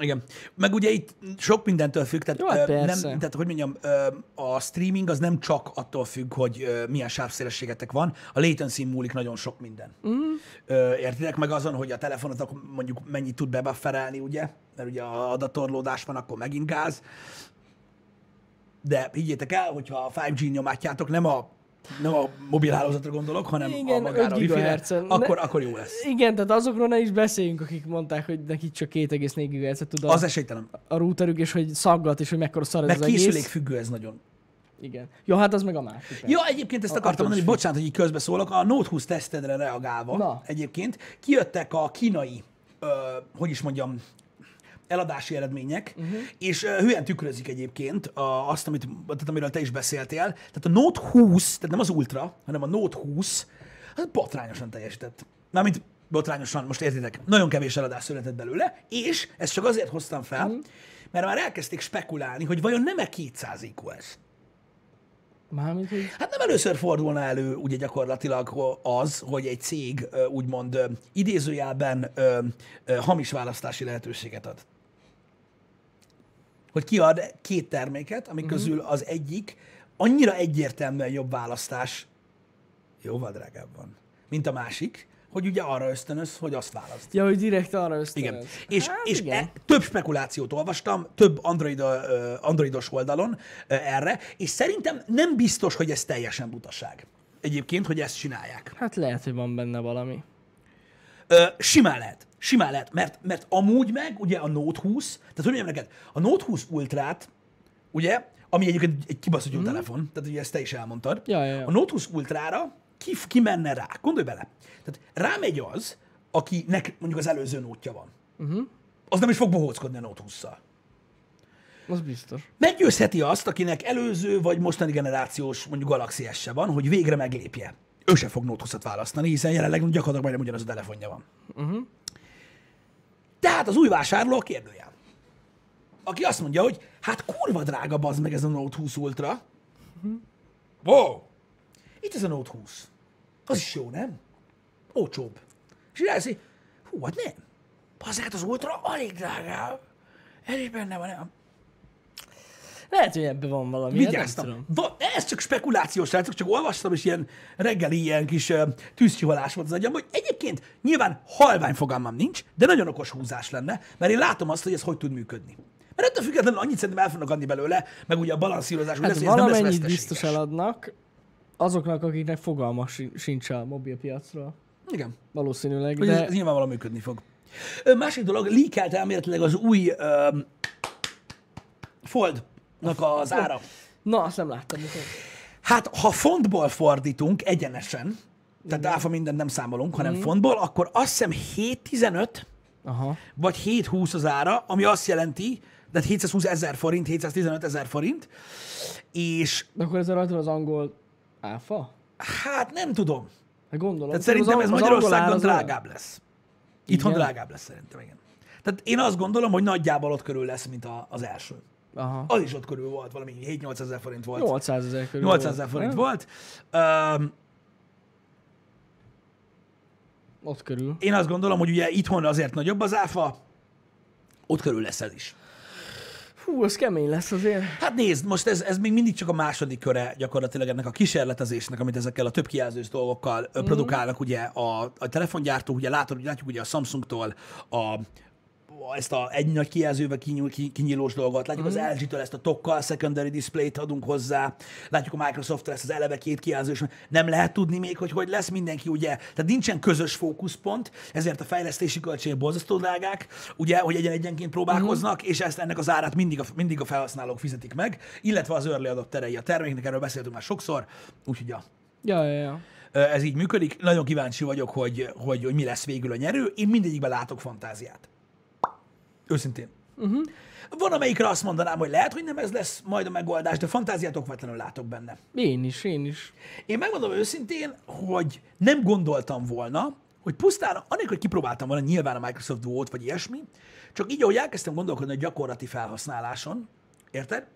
Igen. Meg ugye itt sok mindentől függ, tehát, Jó, hát ö, nem, tehát hogy mondjam, ö, a streaming az nem csak attól függ, hogy ö, milyen sávszélességetek van, a latency múlik nagyon sok minden. Mm. Ö, értitek meg azon, hogy a telefonotok mondjuk mennyit tud bebufferelni, ugye? Mert ugye a adatorlódás van, akkor megint gáz. De higgyétek el, hogyha a 5G nyomátjátok, nem a nem a mobilhálózatra gondolok, hanem Igen, a magára a 5 wifi-re, gigahertzen. akkor, Ne- akkor jó lesz. Igen, tehát azokról ne is beszéljünk, akik mondták, hogy nekik csak 2,4 GHz-et tud a, Az esélytelen. a routerük, és hogy szaggat, és hogy mekkora szar ez Meg az készülék egész. függő ez nagyon. Igen. Ja, hát az meg a másik. Ja, egyébként ezt A- akartam mondani, is bocsánat, hogy így közbeszólok, a Note 20 tesztedre reagálva Na. egyébként kijöttek a kínai, ö, hogy is mondjam, eladási eredmények, uh-huh. és uh, hülyen tükrözik egyébként a, azt, amit, tehát amiről te is beszéltél. Tehát a Note 20, tehát nem az Ultra, hanem a Note 20, az botrányosan teljesített. Mármint botrányosan, most értitek, nagyon kevés eladás született belőle, és ezt csak azért hoztam fel, Mhm. mert már elkezdték spekulálni, hogy vajon nem-e 200 IQ ez. Mármint, hogy... Hát nem először fordulna elő ugye gyakorlatilag az, hogy egy cég úgymond idézőjelben hamis választási lehetőséget ad. Hogy kiad két terméket, amik Mhm. közül az egyik annyira egyértelműen jobb választás, jóval drágább van, mint a másik, hogy ugye arra ösztönöz, hogy azt választ. Ja, hogy direkt arra Igen. ösztönöz. És, Hát és igen. e, több spekulációt olvastam, több Android, ö, androidos oldalon ö, erre, és szerintem nem biztos, hogy ez teljesen butaság. Egyébként, hogy ezt csinálják. Hát lehet, hogy van benne valami. Simán lehet. Simán lehet, mert, mert amúgy meg ugye a Note 20, tehát hogy mondjam neked, a Note 20 Ultrát, ugye, ami egyébként egy kibaszott jó telefon, tehát ugye ezt te is elmondtad. Ja, ja, ja. a Note 20 Ultrára ki, ki menne rá? Gondolj bele. Tehát rámegy az, akinek mondjuk az előző nótja van. Uh-huh. Az nem is fog bohóckodni a Note 20-szal. Az biztos. Meggyőzheti azt, akinek előző vagy mostani generációs mondjuk Galaxy s van, hogy végre meglépje ő se fog Note 20 választani, hiszen jelenleg gyakorlatilag majdnem ugyanaz a telefonja van. Uh-huh. Tehát az új vásárló a kérdőjel. Aki azt mondja, hogy hát kurva drága bazd meg ez a Note 20 Ultra. Wow! Itt ez a Note 20. Az is jó, nem? Olcsóbb. És elhiszi, hú, hát nem. Bazd hát az Ultra alig drágább. Ez is benne van, nem? Lehet, hogy ebben van valami. hát nem Vigyáztam. tudom. Va, ez csak spekulációs, srácok, csak olvastam, és ilyen reggeli ilyen kis uh, tűzkihalás volt az agyam, hogy egyébként nyilván halvány fogalmam nincs, de nagyon okos húzás lenne, mert én látom azt, hogy ez hogy tud működni. Mert ettől függetlenül annyit szerintem el fognak adni belőle, meg ugye a balanszírozás, hogy Hát lesz, hogy ez nem lesz biztos eladnak azoknak, akiknek fogalma sin- sincs a mobilpiacról. Igen, Valószínűleg, hogy ez, de ez nyilvánvalóan működni fog. Másik dolog, leakelt elméletileg az új um, Foldnak az ára. na, azt nem láttam. Mikor. Hát, ha fontból fordítunk egyenesen, tehát áfa mindent nem számolunk, hanem Mhm. fontból, akkor azt hiszem 7,15 Aha. vagy 7,20 az ára, ami azt jelenti, de 720 ezer forint, 715 ezer forint, és De akkor ez rajta van az angol áfa? hát nem tudom. Hát gondolom. Tehát szerintem ez Magyarországon drágább lesz. Itthon Igen? drágább lesz szerintem, igen. Tehát én azt gondolom, hogy nagyjából ott körül lesz, mint a, az első. Aha. Az is ott körül volt, valami 7-8 ezer forint volt. 800 ezer körül. 800 ezer forint volt. Um, Ott körül. én azt gondolom, hogy ugye itthon azért nagyobb az áfa, ott körül lesz ez is. Hú, az kemény lesz azért. Hát nézd, most ez, ez még mindig csak a második köre gyakorlatilag ennek a kísérletezésnek, amit ezekkel a több kijelzős dolgokkal mm. produkálnak ugye a, a telefongyártó, ugye látod, látjuk ugye a Samsungtól a ezt a egy nagy kijelzővel kinyúl, ki- kinyílós dolgot, látjuk mm. az LG-től ezt a tokkal secondary display-t adunk hozzá, látjuk a Microsoft-tól ezt az eleve két kijelzős, nem lehet tudni még, hogy hogy lesz mindenki, ugye, tehát nincsen közös fókuszpont, ezért a fejlesztési költségek borzasztó drágák, ugye, hogy egyen-egyenként próbálkoznak, mm. és ezt ennek az árát mindig a, mindig a felhasználók fizetik meg, illetve az early adopterei a terméknek, erről beszéltünk már sokszor, úgyhogy ja, Ja, ja, ja. ez így működik. Nagyon kíváncsi vagyok, hogy, hogy, hogy mi lesz végül a nyerő. Én mindegyikben látok fantáziát. Őszintén. Uh-huh. Van, amelyikre azt mondanám, hogy lehet, hogy nem ez lesz majd a megoldás, de fantáziát okvetlenül látok benne. Én is, én is. Én megmondom őszintén, hogy nem gondoltam volna, hogy pusztán, anélkül, hogy kipróbáltam volna nyilván a Microsoft Duo-t, vagy ilyesmi, csak így, ahogy elkezdtem gondolkodni a gyakorlati felhasználáson, érted?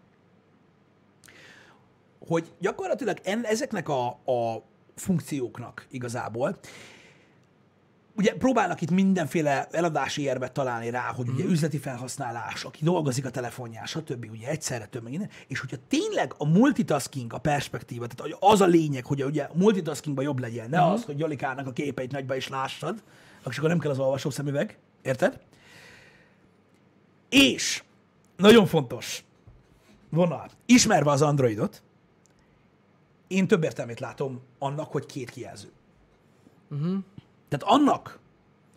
Hogy gyakorlatilag en, ezeknek a, a funkcióknak igazából, ugye próbálnak itt mindenféle eladási érvet találni rá, hogy ugye üzleti felhasználás, aki dolgozik a telefonján, stb. ugye egyszerre több meg innen, és hogyha tényleg a multitasking a perspektíva, tehát az a lényeg, hogy ugye a multitaskingban jobb legyen, ne az, hogy Jolikának a képeit nagyba is lássad, akkor akkor nem kell az olvasó szemüveg, érted? És nagyon fontos vonal, ismerve az Androidot, én több értelmét látom annak, hogy két kijelző. Tehát annak,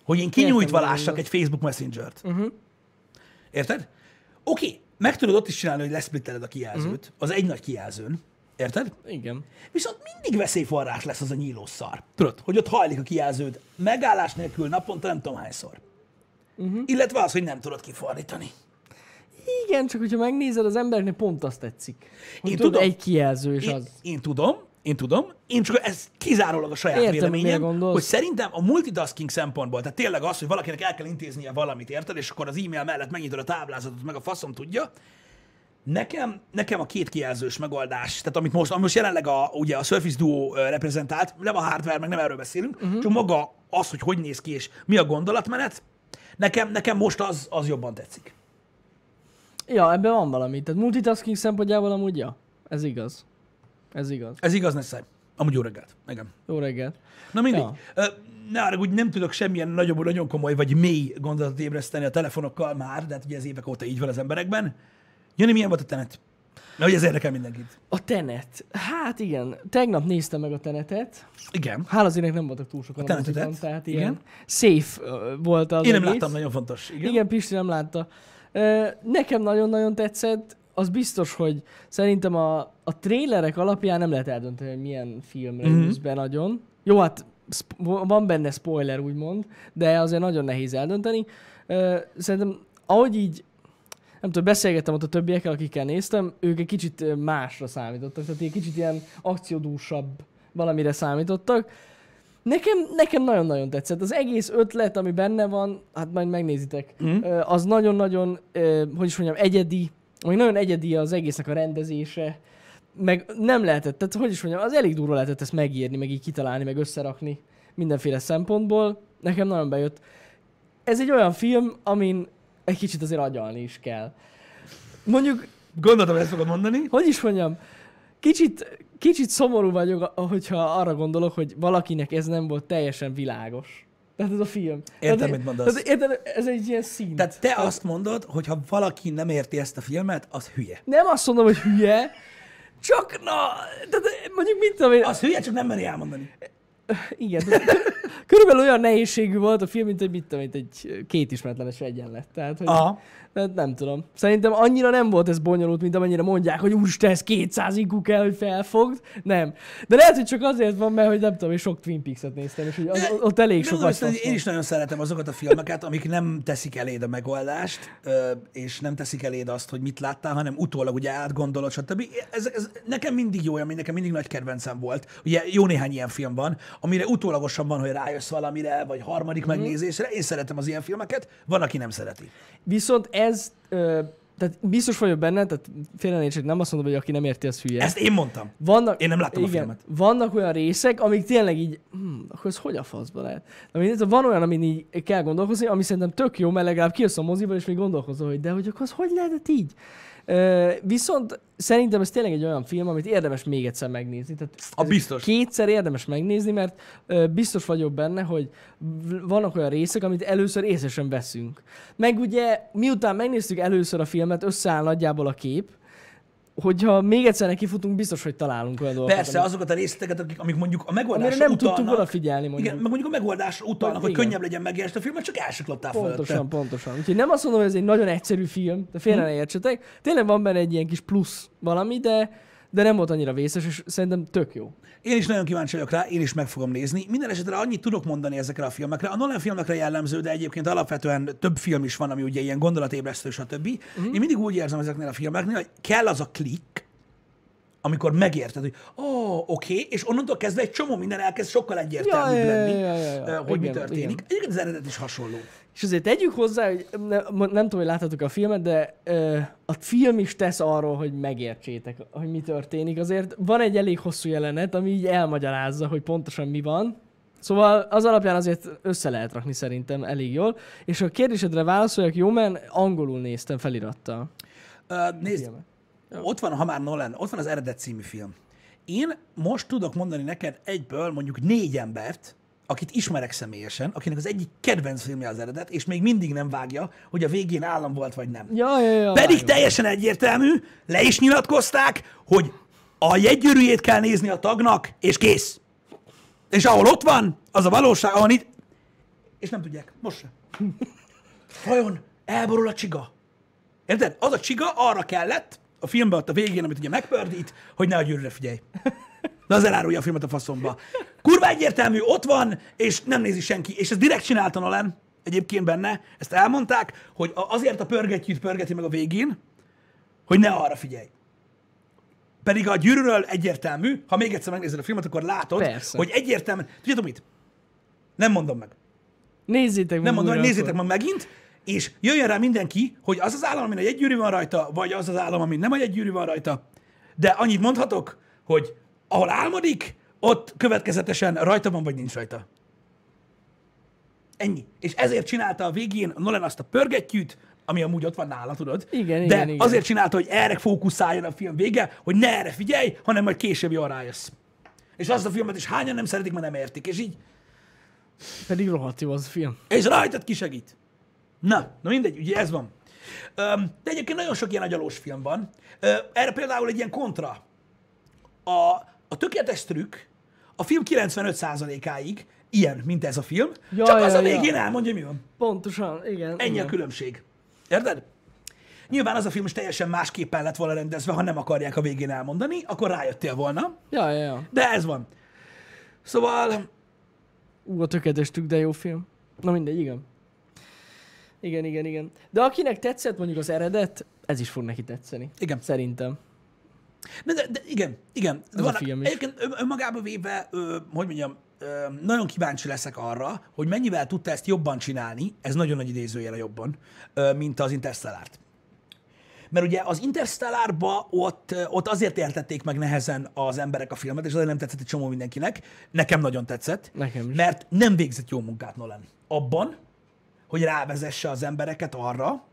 hogy én kinyújtva lássak egy Facebook Messenger-t. Uh-huh. Érted? Oké, okay, meg tudod ott is csinálni, hogy leszplitteled a kijelzőt, uh-huh. az egy nagy kijelzőn. Érted? Igen. Viszont mindig veszélyforrás lesz az a nyílós szar. Tudod, hogy ott hajlik a kijelződ megállás nélkül naponta nem tudom hányszor. Uh-huh. Illetve az, hogy nem tudod kifordítani. Igen, csak hogyha megnézed, az embernek pont azt tetszik. Hogy Én tudod, tudom. egy kijelző és Én, az. én tudom, én tudom, én csak ez kizárólag a saját Értem, véleményem, hogy szerintem a multitasking szempontból, tehát tényleg az, hogy valakinek el kell intéznie valamit, érted, és akkor az e-mail mellett megnyitod a táblázatot, meg a faszom tudja, Nekem, nekem a két kijelzős megoldás, tehát amit most, ami most jelenleg a, ugye a Surface Duo reprezentált, nem a hardware, meg nem erről beszélünk, uh-huh. csak maga az, hogy hogy néz ki és mi a gondolatmenet, nekem, nekem most az, az jobban tetszik. Ja, ebben van valami. Tehát multitasking szempontjából amúgy ja. Ez igaz. Ez igaz. Ez igaz, Nessai. Amúgy jó reggelt. Igen. Jó reggelt. Na mindegy. Ja. Ne arra, úgy nem tudok semmilyen nagyobb, nagyon komoly vagy mély gondolatot ébreszteni a telefonokkal már, de hát ugye ez évek óta így van az emberekben. Jani, milyen volt a tenet? Mert ugye ez érdekel mindenkit. A Tenet. Hát igen, tegnap néztem meg a Tenetet. Igen. Hála az nem voltak túl sokan A Tenetetet? moziban, tehát Igen. ilyen safe volt az Én nem egész. láttam, nagyon fontos. Igen. Igen, Igen Pisti nem látta. Nekem nagyon-nagyon tetszett. Az biztos, hogy szerintem a, a trélerek alapján nem lehet eldönteni, hogy milyen filmre Mhm. mm-hmm. ülsz be nagyon. Jó, hát sp- van benne spoiler, úgymond, de azért nagyon nehéz eldönteni. Szerintem, ahogy így nem tudom, beszélgettem ott a többiekkel, akikkel néztem, ők egy kicsit másra számítottak, tehát egy kicsit ilyen akciódúsabb valamire számítottak. Nekem, nekem nagyon-nagyon tetszett. Az egész ötlet, ami benne van, hát majd megnézitek, ö, az nagyon-nagyon, hogy is mondjam, egyedi, vagy nagyon egyedi az egésznek a rendezése, meg nem lehetett, tehát hogy is mondjam, az elég durva lehetett ezt megírni, meg így kitalálni, meg összerakni mindenféle szempontból. Nekem nagyon bejött. Ez egy olyan film, amin egy kicsit azért agyalni is kell. Mondjuk Gondoltam, ezt fogod mondani. hogy is mondjam, kicsit, kicsit szomorú vagyok, hogyha arra gondolok, hogy valakinek ez nem volt teljesen világos. Tehát ez a film. Értem, Tehát- mit mondasz. Tehát, érted, ez egy ilyen szín. Tehát te azt mondod, hogy ha valaki nem érti ezt a filmet, az hülye. Nem azt mondom, hogy hülye, csak na, tehát mondjuk mit tudom én, Az hülye, csak nem meri elmondani. Igen, körülbelül olyan nehézségű volt a film, mint egy, mit tudom, mint egy két ismeretlenes egyenlet. Tehát, hogy, Aha. tehát nem tudom. Szerintem annyira nem volt ez bonyolult, mint amennyire mondják, hogy úristen, ez 200 IQ kell, hogy felfogd. Nem. De lehet, hogy csak azért van, mert hogy nem tudom, én sok Twin Peaks-et néztem, és hogy az, ott elég De sok most agyfasz én is nagyon szeretem azokat a filmeket, amik nem teszik eléd a megoldást, és nem teszik eléd azt, hogy mit láttál, hanem utólag ugye átgondolod, stb. Ez, ez nekem mindig jó, ami nekem mindig nagy kedvencem volt. Ugye jó néhány ilyen film van, amire utólagosan van, hogy rájössz valamire, vagy harmadik Mhm. megnézésre. Én szeretem az ilyen filmeket, van, aki nem szereti. Viszont ez, ö, tehát biztos vagyok benne, tehát félre nem azt mondom, hogy aki nem érti, az hülye. Ezt én mondtam. Vannak, Én nem láttam a igen, filmet. Vannak olyan részek, amik tényleg így, hm, akkor ez hogy a faszba lehet? De mindegy, van olyan, amin így kell gondolkozni, ami szerintem tök jó, mert legalább kijössz a moziból, és még gondolkozol, hogy de hogy akkor az hogy lehetett így? Viszont szerintem ez tényleg egy olyan film, amit érdemes még egyszer megnézni. Tehát A biztos. Kétszer érdemes megnézni, mert biztos vagyok benne, hogy vannak olyan részek, amit először észre sem veszünk. Meg ugye, miután megnéztük először a filmet, összeáll nagyjából a kép, hogyha még egyszer nekifutunk, biztos, hogy találunk olyan dolgokat. Persze, amik- azokat a részleteket, akik, amik mondjuk a amire megoldásra nem utalnak, tudtunk odafigyelni, mondjuk. Igen, meg mondjuk a megoldásra utalnak, hogy, igen. könnyebb legyen megérteni a filmet, csak elsiklottál Pontosan, fölötte. pontosan. Úgyhogy nem azt mondom, hogy ez egy nagyon egyszerű film, de félre Hm. ne értsetek. Tényleg van benne egy ilyen kis plusz valami, de, de nem volt annyira vészes, és szerintem tök jó. Én is nagyon kíváncsi vagyok rá, én is meg fogom nézni. Minden esetre annyit tudok mondani ezekre a filmekre. A Nolan filmekre jellemző, de egyébként alapvetően több film is van, ami ugye ilyen gondolatébresztő, stb. Uh-huh. Én mindig úgy érzem ezeknél a filmeknél, hogy kell az a klik, amikor megérted, hogy ó, oh, oké, okay, és onnantól kezdve egy csomó minden elkezd sokkal egyértelműbb Ja, ja, ja, lenni, ja, ja, ja. ö, hogy mi Igen, történik. igen. Egyébként az eredet is hasonló. És azért tegyük hozzá, hogy ne, nem tudom, hogy láthatok a filmet, de ö, a film is tesz arról, hogy megértsétek, hogy mi történik. Azért van egy elég hosszú jelenet, ami így elmagyarázza, hogy pontosan mi van. Szóval az alapján azért össze lehet rakni szerintem elég jól. És a kérdésedre válaszoljak, jó, mert angolul néztem felirattal. Ö, nézd, ott van, ha már Nolan, ott van az eredet című film. Én most tudok mondani neked egyből mondjuk négy embert, akit ismerek személyesen, akinek az egyik kedvenc filmje az eredet, és még mindig nem vágja, hogy a végén állam volt vagy nem. Ja, ja, ja. Pedig vágom. teljesen egyértelmű, le is nyilatkozták, hogy a jegygyűrűjét kell nézni a tagnak, és kész. És ahol ott van, az a valóság, ahol itt... És nem tudják, most se. Vajon elborul a csiga? Érted? Az a csiga arra kellett, a filmben ott a végén, amit ugye megpördít, hogy ne a gyűrűre figyelj. De az elárulja a filmet a faszomba. Kurva egyértelmű, ott van, és nem nézi senki. És ez direkt csinálta Nolan, egyébként benne, ezt elmondták, hogy azért a pörgetjűt pörgeti meg a végén, hogy ne arra figyelj. Pedig a gyűrűről egyértelmű, ha még egyszer megnézed a filmet, akkor látod, Persze. hogy egyértelmű. Tudjátok mit? Nem mondom meg. Nézzétek meg Nem mondom, hogy nézzétek meg megint, és jöjjön rá mindenki, hogy az az állam, amin egy gyűrű van rajta, vagy az az állam, amin nem egy gyűrű van rajta. De annyit mondhatok, hogy ahol álmodik, ott következetesen rajta van, vagy nincs rajta. Ennyi. És ezért csinálta a végén Nolan azt a pörgettyűt, ami amúgy ott van nála, tudod? Igen, De igen, igen. azért csinálta, hogy erre fókuszáljon a film vége, hogy ne erre figyelj, hanem majd később jól rájössz. És azt a filmet is hányan nem szeretik, mert nem értik. És így, Pedig rohadt jó az a film. és rajtad kisegít. Na, na mindegy, ugye ez van. De egyébként nagyon sok ilyen agyalós film van. Erre például egy ilyen kontra. A, a tökéletes trükk a film 95%-áig ilyen, mint ez a film, Ja, csak az ja, a ja. végén elmondja, mi van. Pontosan, igen. Ennyi a igen. különbség. Érted? Nyilván az a film is teljesen másképpen lett volna rendezve, ha nem akarják a végén elmondani, akkor rájöttél volna. Ja, ja, ja. De ez van. Szóval, Ú, a tökéletes trükk, de jó film. Na mindegy, igen. Igen, igen, igen. De akinek tetszett mondjuk az eredet, ez is fog neki tetszeni. igen. Szerintem. De, de, de igen, igen. Ez a Vannak- film is. Egyébként ön- önmagában véve, ö, hogy mondjam, ö, nagyon kíváncsi leszek arra, hogy mennyivel tudta ezt jobban csinálni, ez nagyon nagy idézőjel a jobban, ö, mint az Interstellárt. Mert ugye az Interstellárba ott, ott azért értették meg nehezen az emberek a filmet, és azért nem tetszett egy csomó mindenkinek. Nekem nagyon tetszett. Nekem is. Mert nem végzett jó munkát Nolan. Abban, hogy rávezesse az embereket arra,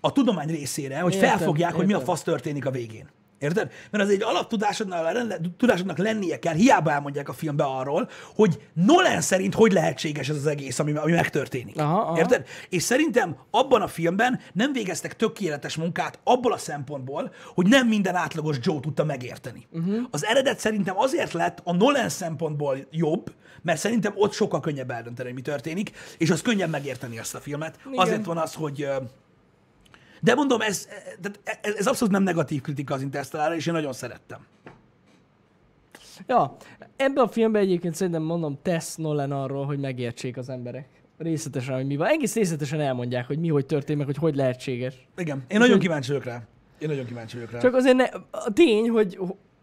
a tudomány részére, hogy Értem, felfogják, hogy mi a értem. fasz történik a végén. Érted? Mert az egy alaptudásodnak, tudásodnak lennie kell, hiába elmondják a filmbe arról, hogy Nolan szerint hogy lehetséges ez az egész, ami, ami megtörténik. Aha, aha. Érted? És szerintem abban a filmben nem végeztek tökéletes munkát abból a szempontból, hogy nem minden átlagos Joe tudta megérteni. Uh-huh. Az eredet szerintem azért lett a Nolan szempontból jobb, mert szerintem ott sokkal könnyebb eldönteni, hogy mi történik, és az könnyebb megérteni azt a filmet. Igen. Azért van az, hogy de mondom, ez, tehát ez, ez abszolút nem negatív kritika az Interstellárra, és én nagyon szerettem. Ja, ebben a filmben egyébként szerintem mondom, tesz Nolan arról, hogy megértsék az emberek. Részletesen, hogy mi van. Egész részletesen elmondják, hogy mi hogy történt, meg hogy hogy lehetséges. Igen, én nagyon kíváncsi vagyok rá. Én nagyon kíváncsi vagyok rá. Csak azért ne, a tény, hogy,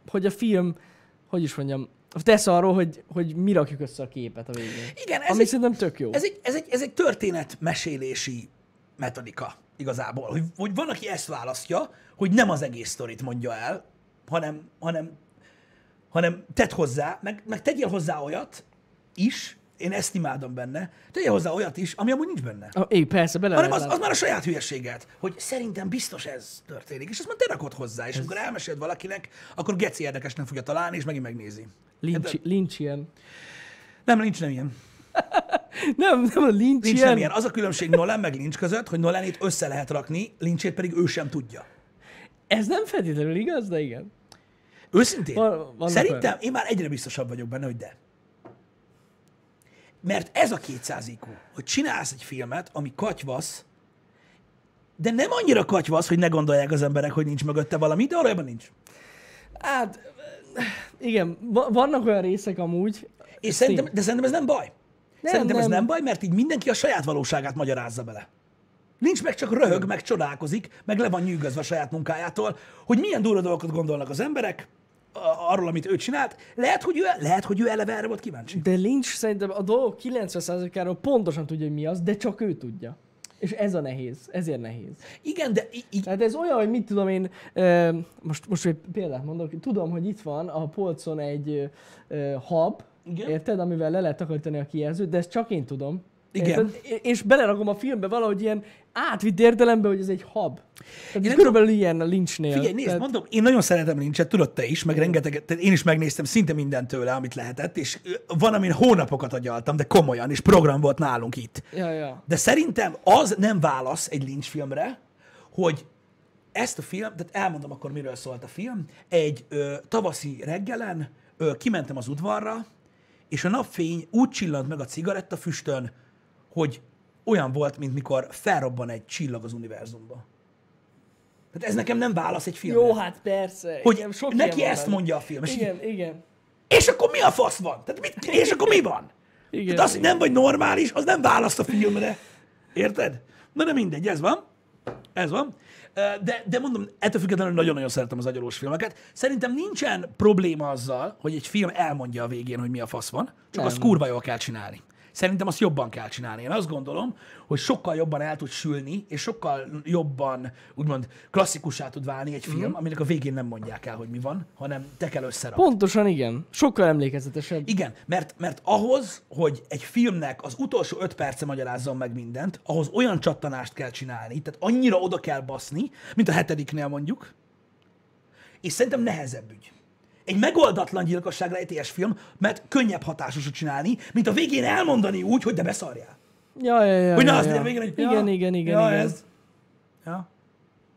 hogy a film, hogy is mondjam, tesz arról, hogy, hogy mi rakjuk össze a képet a végén. Igen, ez Ami egy, szerintem tök jó. ez, egy, ez, egy, ez egy történetmesélési metodika igazából. Hogy, hogy van, aki ezt választja, hogy nem az egész sztorit mondja el, hanem, hanem, hanem tedd hozzá, meg, meg tegyél hozzá olyat is, én ezt imádom benne, tegyél hozzá olyat is, ami amúgy nincs benne. Ah, é, persze, bele hanem az, az már a saját hülyességet, hogy szerintem biztos ez történik, és azt már te rakod hozzá, és amikor elmeséled valakinek, akkor geci érdekesnek fogja találni, és megint megnézi. Lynch, Lynch ilyen. Nem, nincs nem ilyen. Nem, nem a Lynch, Nincs ilyen. nem ilyen. Az a különbség Nolan meg Lynch között, hogy Nolanit össze lehet rakni, Lynchét pedig ő sem tudja. Ez nem feltétlenül igaz, de igen. Őszintén, Van- szerintem én már egyre biztosabb vagyok benne, hogy de. Mert ez a 200 IQ, hogy csinálsz egy filmet, ami katyvasz, de nem annyira katyvasz, hogy ne gondolják az emberek, hogy nincs mögötte valami, de valójában nincs. Hát, igen, va- vannak olyan részek amúgy. És szerintem, de szerintem ez nem baj. Nem, szerintem ez nem. nem baj, mert így mindenki a saját valóságát magyarázza bele. Nincs meg csak röhög, meg csodálkozik, meg le van nyűgözve a saját munkájától, hogy milyen durva dolgokat gondolnak az emberek arról, amit ő csinált. Lehet, hogy ő, lehet, hogy ő eleve erre volt kíváncsi. De Lynch szerintem a dolgok 90%-áról pontosan tudja, hogy mi az, de csak ő tudja. És ez a nehéz, ezért nehéz. Igen, de í- Tehát ez olyan, hogy mit tudom én, ö, most, most egy példát mondok, tudom, hogy itt van a polcon egy ö, hub, Igen. érted, amivel le lehet takarítani a kijelzőt, de ezt csak én tudom. Igen. Érted? És belerakom a filmbe valahogy ilyen átvitt értelembe, hogy ez egy hub. Tehát körülbelül ilyen a Lynchnél. figyelj, nézd, Tehát- mondom, én nagyon szeretem Lynchet, tudod te is, meg rengeteg, tehát én is megnéztem szinte mindent tőle, amit lehetett, és van, amin hónapokat agyaltam, de komolyan, és program volt nálunk itt. Ja, ja. De szerintem az nem válasz egy Lynch filmre, hogy ezt a film, tehát elmondom akkor, miről szólt a film. Egy ö, tavaszi reggelen ö, kimentem az udvarra, és a napfény úgy csillant meg a cigarettafüstön, hogy olyan volt, mint mikor felrobban egy csillag az univerzumba. Tehát ez nekem nem válasz egy filmre. Jó, hát persze. hogy igen, sok neki van ezt benne. mondja a film. És, így, Igen, igen. és akkor mi a fasz van? Tehát mit, és akkor mi van? Igen, Tehát az, hogy nem vagy normális, az nem választ a filmre. Érted? Na de mindegy, ez van. Ez van. De, de mondom, ettől függetlenül nagyon-nagyon szeretem az agyalós filmeket. Szerintem nincsen probléma azzal, hogy egy film elmondja a végén, hogy mi a fasz van, csak Nem. azt kurva jól kell csinálni. Szerintem azt jobban kell csinálni. Én azt gondolom, hogy sokkal jobban el tud sülni, és sokkal jobban, úgymond klasszikussá tud válni egy film, aminek a végén nem mondják el, hogy mi van, hanem te kell összerakni. Pontosan igen. Sokkal emlékezetesebb. Igen, mert, mert ahhoz, hogy egy filmnek az utolsó öt perce magyarázzon meg mindent, ahhoz olyan csattanást kell csinálni, tehát annyira oda kell baszni, mint a hetediknél mondjuk, és szerintem nehezebb ügy. Egy megoldatlan gyilkosság rejtélyes film, mert könnyebb hatásosat csinálni, mint a végén elmondani úgy, hogy de beszarjál. Ja, ja, ja. Hogy ja, azt ja. végén, hogy igen, ja, igen, igen, ja, igen. ez. Ja.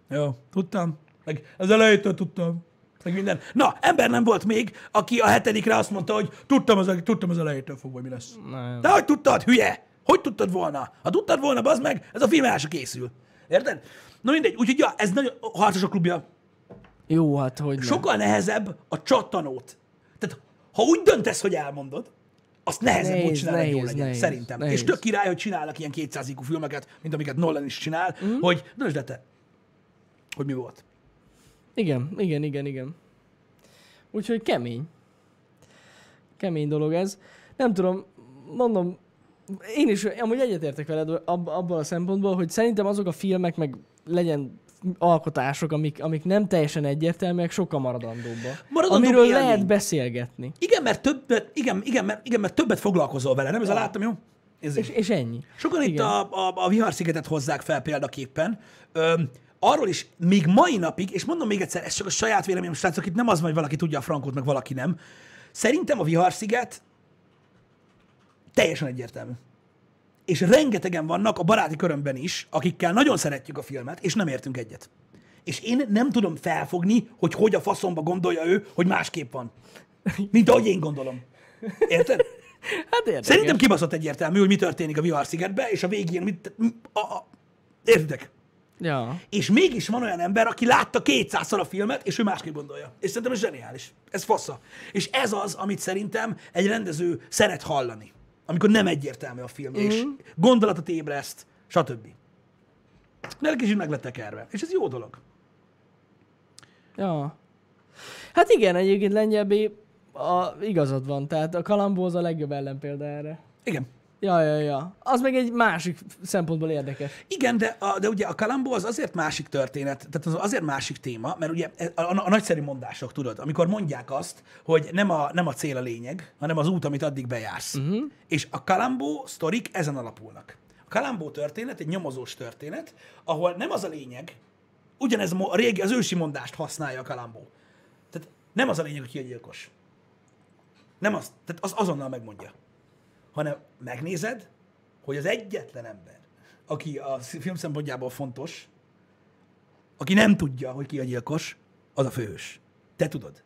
Jó, tudtam. Meg az elejétől tudtam. Meg minden. Na, ember nem volt még, aki a hetedikre azt mondta, hogy tudtam az, tudtam az elejétől fogva, mi lesz. Nem. De hogy tudtad, hülye? Hogy tudtad volna? Ha tudtad volna, bazd meg, ez a film el se készül. Érted? Na mindegy, úgyhogy ja, ez nagyon a harcosok klubja. Jó, hát hogy nem. Sokkal nehezebb a csattanót. Tehát, ha úgy döntesz, hogy elmondod, azt nehezebb Nehéz, úgy csinálni, hogy jó nehéz, legyen, nehéz, szerintem. nehéz. És tök király, hogy csinálnak ilyen 200 IQ filmeket, mint amiket Nolan is csinál, mm. hogy döntsd le te, hogy mi volt. Igen, igen, igen, igen. Úgyhogy kemény. Kemény dolog ez. Nem tudom, mondom, én is amúgy egyetértek veled ab, abban a szempontból, hogy szerintem azok a filmek, meg legyen alkotások, amik, amik nem teljesen egyértelműek, sokkal maradandóbbak. Maradandóbb amiről élmény. lehet beszélgetni. Igen, mert többet, igen, igen, mert, igen, mert többet foglalkozol vele, nem ez a láttam, jó? Ez És, és ennyi. Sokan itt Igen. a, a, a viharszigetet hozzák fel példaképpen. Ö, arról is még mai napig, és mondom még egyszer, ez csak a saját véleményem, srácok, itt nem az, hogy valaki tudja a frankot, meg valaki nem. Szerintem a viharsziget teljesen egyértelmű. És rengetegen vannak a baráti körömben is, akikkel nagyon szeretjük a filmet, és nem értünk egyet. És én nem tudom felfogni, hogy hogy a faszomba gondolja ő, hogy másképp van. Mint ahogy én gondolom. Érted? Hát érdekes. Szerintem kibaszott egyértelmű, hogy mi történik a viharszigetben, és a végén mit... A, a, értitek? Ja. És mégis van olyan ember, aki látta 200 a filmet, és ő másképp gondolja. És szerintem ez zseniális. Ez fassa. És ez az, amit szerintem egy rendező szeret hallani. Amikor nem egyértelmű a film, mm-hmm. és gondolatot ébreszt, stb. Mert kicsit meg lett tekerve. És ez jó dolog. Ja. Hát igen, egyébként lengyelbé a, igazad van, tehát a Kalambó az a legjobb ellenpélda erre. Igen. Ja, ja, ja. Az meg egy másik szempontból érdekes. Igen, de, a, de ugye a Kalambó az azért másik történet, tehát az azért másik téma, mert ugye a, a, a nagyszerű mondások, tudod, amikor mondják azt, hogy nem a, nem a cél a lényeg, hanem az út, amit addig bejársz. Uh-huh. És a Kalambó sztorik ezen alapulnak. A Kalambó történet egy nyomozós történet, ahol nem az a lényeg, ugyanez a régi, az ősi mondást használja a Kalambó. Tehát nem az a lényeg, hogy ki a gyilkos. Nem az, tehát az azonnal megmondja. Hanem megnézed, hogy az egyetlen ember, aki a film szempontjából fontos, aki nem tudja, hogy ki a gyilkos, az a főhős. Te tudod.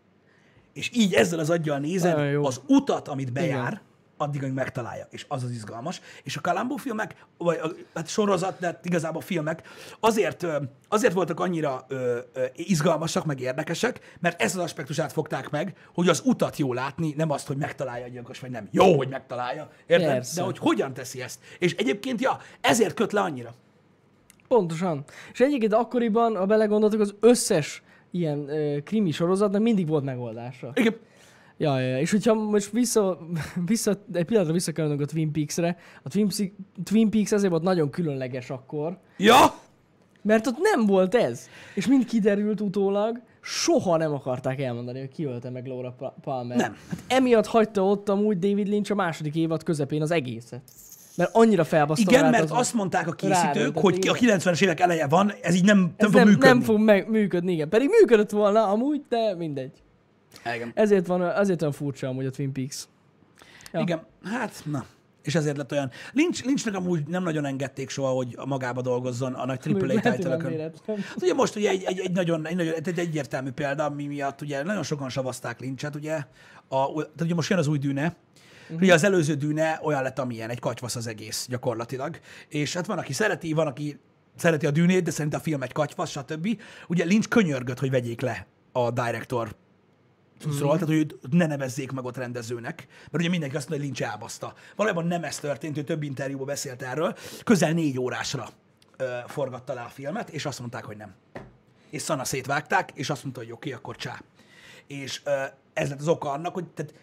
És így ezzel az aggyal nézed az utat, amit bejár, Igen. Addig, amíg megtalálja. És az az izgalmas. És a Kalambó filmek, vagy a, hát sorozat, de hát igazából filmek, azért, azért voltak annyira ö, ö, izgalmasak, meg érdekesek, mert ezt az aspektusát fogták meg, hogy az utat jó látni, nem azt, hogy megtalálja a gyilkos, vagy nem. Jó, hogy megtalálja, érted? Persze. De hogy hogyan teszi ezt. És egyébként, ja, ezért köt le annyira. Pontosan. És egyébként akkoriban, ha belegondoltok, az összes ilyen ö, krimi sorozatnak mindig volt megoldása. Igen. Ja, ja. És hogyha most vissza, vissza egy pillanatra visszakerülünk a Twin Peaks-re, a Twin, Peaks- Twin Peaks azért volt nagyon különleges akkor, Ja, mert ott nem volt ez. És mind kiderült utólag, soha nem akarták elmondani, hogy ki ölte meg Laura Pa- Palmer. Nem. Hát emiatt hagyta ott amúgy David Lynch a második évad közepén az egészet. Mert annyira felbaszta igen, mert az- azt mondták a készítők, Ráröntött, hogy a igen. 90-es évek eleje van, ez így nem, nem ez fog nem, működni. nem fog működni, igen. Pedig működött volna amúgy, de mindegy. Igen. Ezért van, azért olyan furcsa amúgy a Twin Peaks. Ja. Igen, hát na. És ezért lett olyan. Lynch, Lynchnek amúgy nem nagyon engedték soha, hogy magába dolgozzon a nagy AAA title. Hát ugye most ugye egy, egy, egy, nagyon, egy, nagyon, egy egyértelmű példa, ami miatt ugye nagyon sokan savazták Lynchet, ugye, a, tehát ugye most jön az új dűne, uh-huh. ugye az előző dűne olyan lett, amilyen, egy katyvasz az egész gyakorlatilag, és hát van, aki szereti, van, aki szereti a dűnét, de szerint a film egy katyvasz, stb. Ugye Lynch könyörgött, hogy vegyék le a director cuccról, tehát hogy őt ne nevezzék meg ott rendezőnek, mert ugye mindenki azt mondja, hogy Lynch elbaszta. Valójában nem ez történt, ő több interjúban beszélt erről, közel négy órásra ö, forgatta le a filmet, és azt mondták, hogy nem. És szana szétvágták, és azt mondta, hogy oké, akkor csá. És ö, ez lett az oka annak, hogy tehát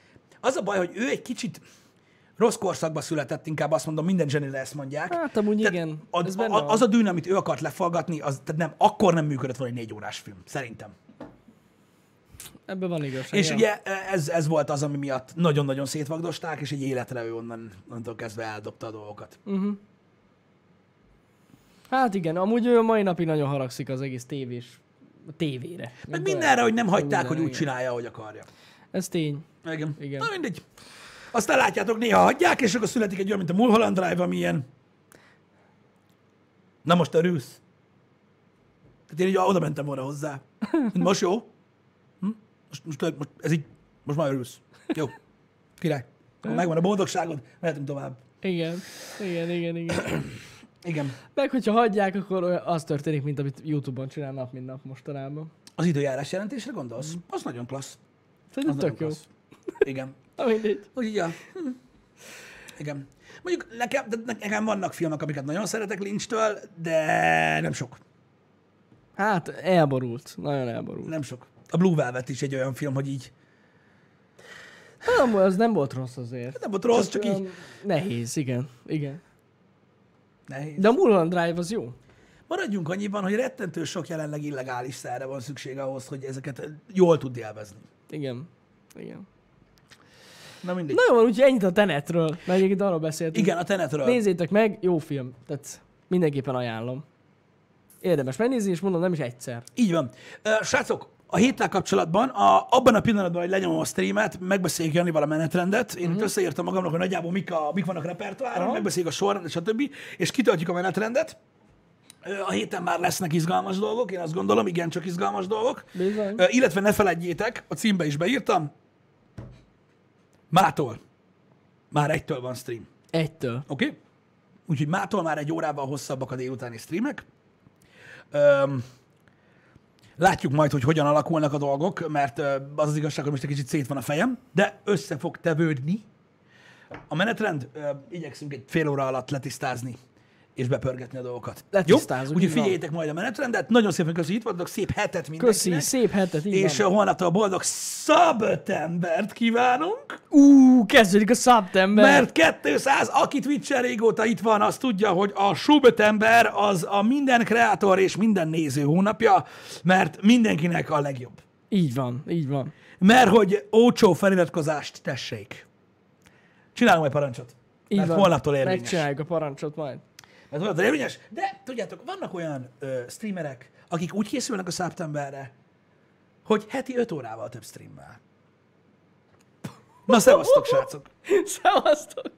az a baj, hogy ő egy kicsit rossz korszakba született, inkább azt mondom, minden zsenire ezt mondják. Hát amúgy Tehát igen, A, ez benne a, van. az a dűn, amit ő akart lefallgatni, az tehát nem, akkor nem működött volna egy négy órás film, szerintem. Ebben van igazság. És ugye ez, ez volt az, ami miatt nagyon-nagyon szétvagdosták, és egy életre ő onnan, onnantól kezdve eldobta a dolgokat. Hát igen, amúgy ő mai napig nagyon haragszik az egész tévés, a tévére. Meg Mint mindenre, hogy nem hagyták, Minden, hogy úgy igen. csinálja, ahogy akarja. Ez tény. Igen. Igen. Na mindegy. Aztán látjátok, néha hagyják, és akkor születik egy olyan, mint a Mulholland Drive, ami ilyen... Na most örülsz? Tehát én így oda mentem volna hozzá. Most jó? Most, most, most, ez így, most már örülsz. Jó. Király. Megvan a boldogságod, mehetünk tovább. Igen, igen, igen, igen. Igen. Meg hogyha hagyják, akkor az történik, mint amit YouTube-on csinál nap, mint nap mostanában. Az időjárás jelentésre gondolsz? Az nagyon klassz. Szerintem tök jó. klassz. Igen. Na mindegy. Úgy, ja. Hm. Igen. Mondjuk nekem, nekem vannak filmek, amiket nagyon szeretek Lynch-től, de nem sok. Hát elborult. Nagyon elborult. Nem sok. A Blue Velvet is egy olyan film, hogy így Nem, az nem volt rossz azért. Nem volt rossz, csak így olyan Nehéz, igen. igen. nehéz. De a Mulholland Drive az jó. Maradjunk annyiban, hogy rettentő sok jelenleg illegális szerre van szükség ahhoz, hogy ezeket jól tud élvezni. Igen. Igen. Na mindegy. Na jó, van, úgyhogy ennyit a Tenetről, mert egyébként arról beszéltünk. Igen, a Tenetről. Nézzétek meg, jó film. Tehát mindenképpen ajánlom. Érdemes megnézni, és mondom, nem is egyszer. Így van. Srácok, a héttel kapcsolatban, a, abban a pillanatban, hogy lenyomom a streamet, megbeszéljük Janival a menetrendet. Én uh-huh. összeírtam magamnak, hogy nagyjából mik, a, mik vannak repertoáron, Aha. megbeszéljük a sorrendet, stb. És kitöltjük a menetrendet. A héten már lesznek izgalmas dolgok, én azt gondolom, igen, csak izgalmas dolgok. Bizony. Illetve ne feledjétek, a címbe is beírtam, mától, már egytől van stream. Egytől. Oké? Okay? Úgyhogy mától már egy órával hosszabbak a délutáni streamek. Öm, látjuk majd, hogy hogyan alakulnak a dolgok, mert az az igazság, hogy most egy kicsit szét van a fejem, de össze fog tevődni. A menetrend, igyekszünk egy fél óra alatt letisztázni és bepörgetni a dolgokat. Letisztázunk, Jó? Úgyhogy figyeljétek majd a menetrendet. Nagyon szépen köszönjük, itt voltatok, szép hetet mindenkinek. Köszi, szép hetet, És van. holnaptól boldog szabötembert kívánunk. Ú, kezdődik a September. Mert 200, aki Twitch-en régóta itt van, az tudja, hogy a Subötember az a minden kreator és minden néző hónapja, mert mindenkinek a legjobb. Így van, így van. Mert hogy ócsó feliratkozást tessék. Csinálunk majd parancsot. Így mert van. holnaptól érvényes. Megcsináljuk a parancsot majd. Mert holnaptól érvényes. De tudjátok, vannak olyan ö, streamerek, akik úgy készülnek a szeptemberre, hogy heti 5 órával több streammel. Na, szevasztok, srácok! Szevasztok!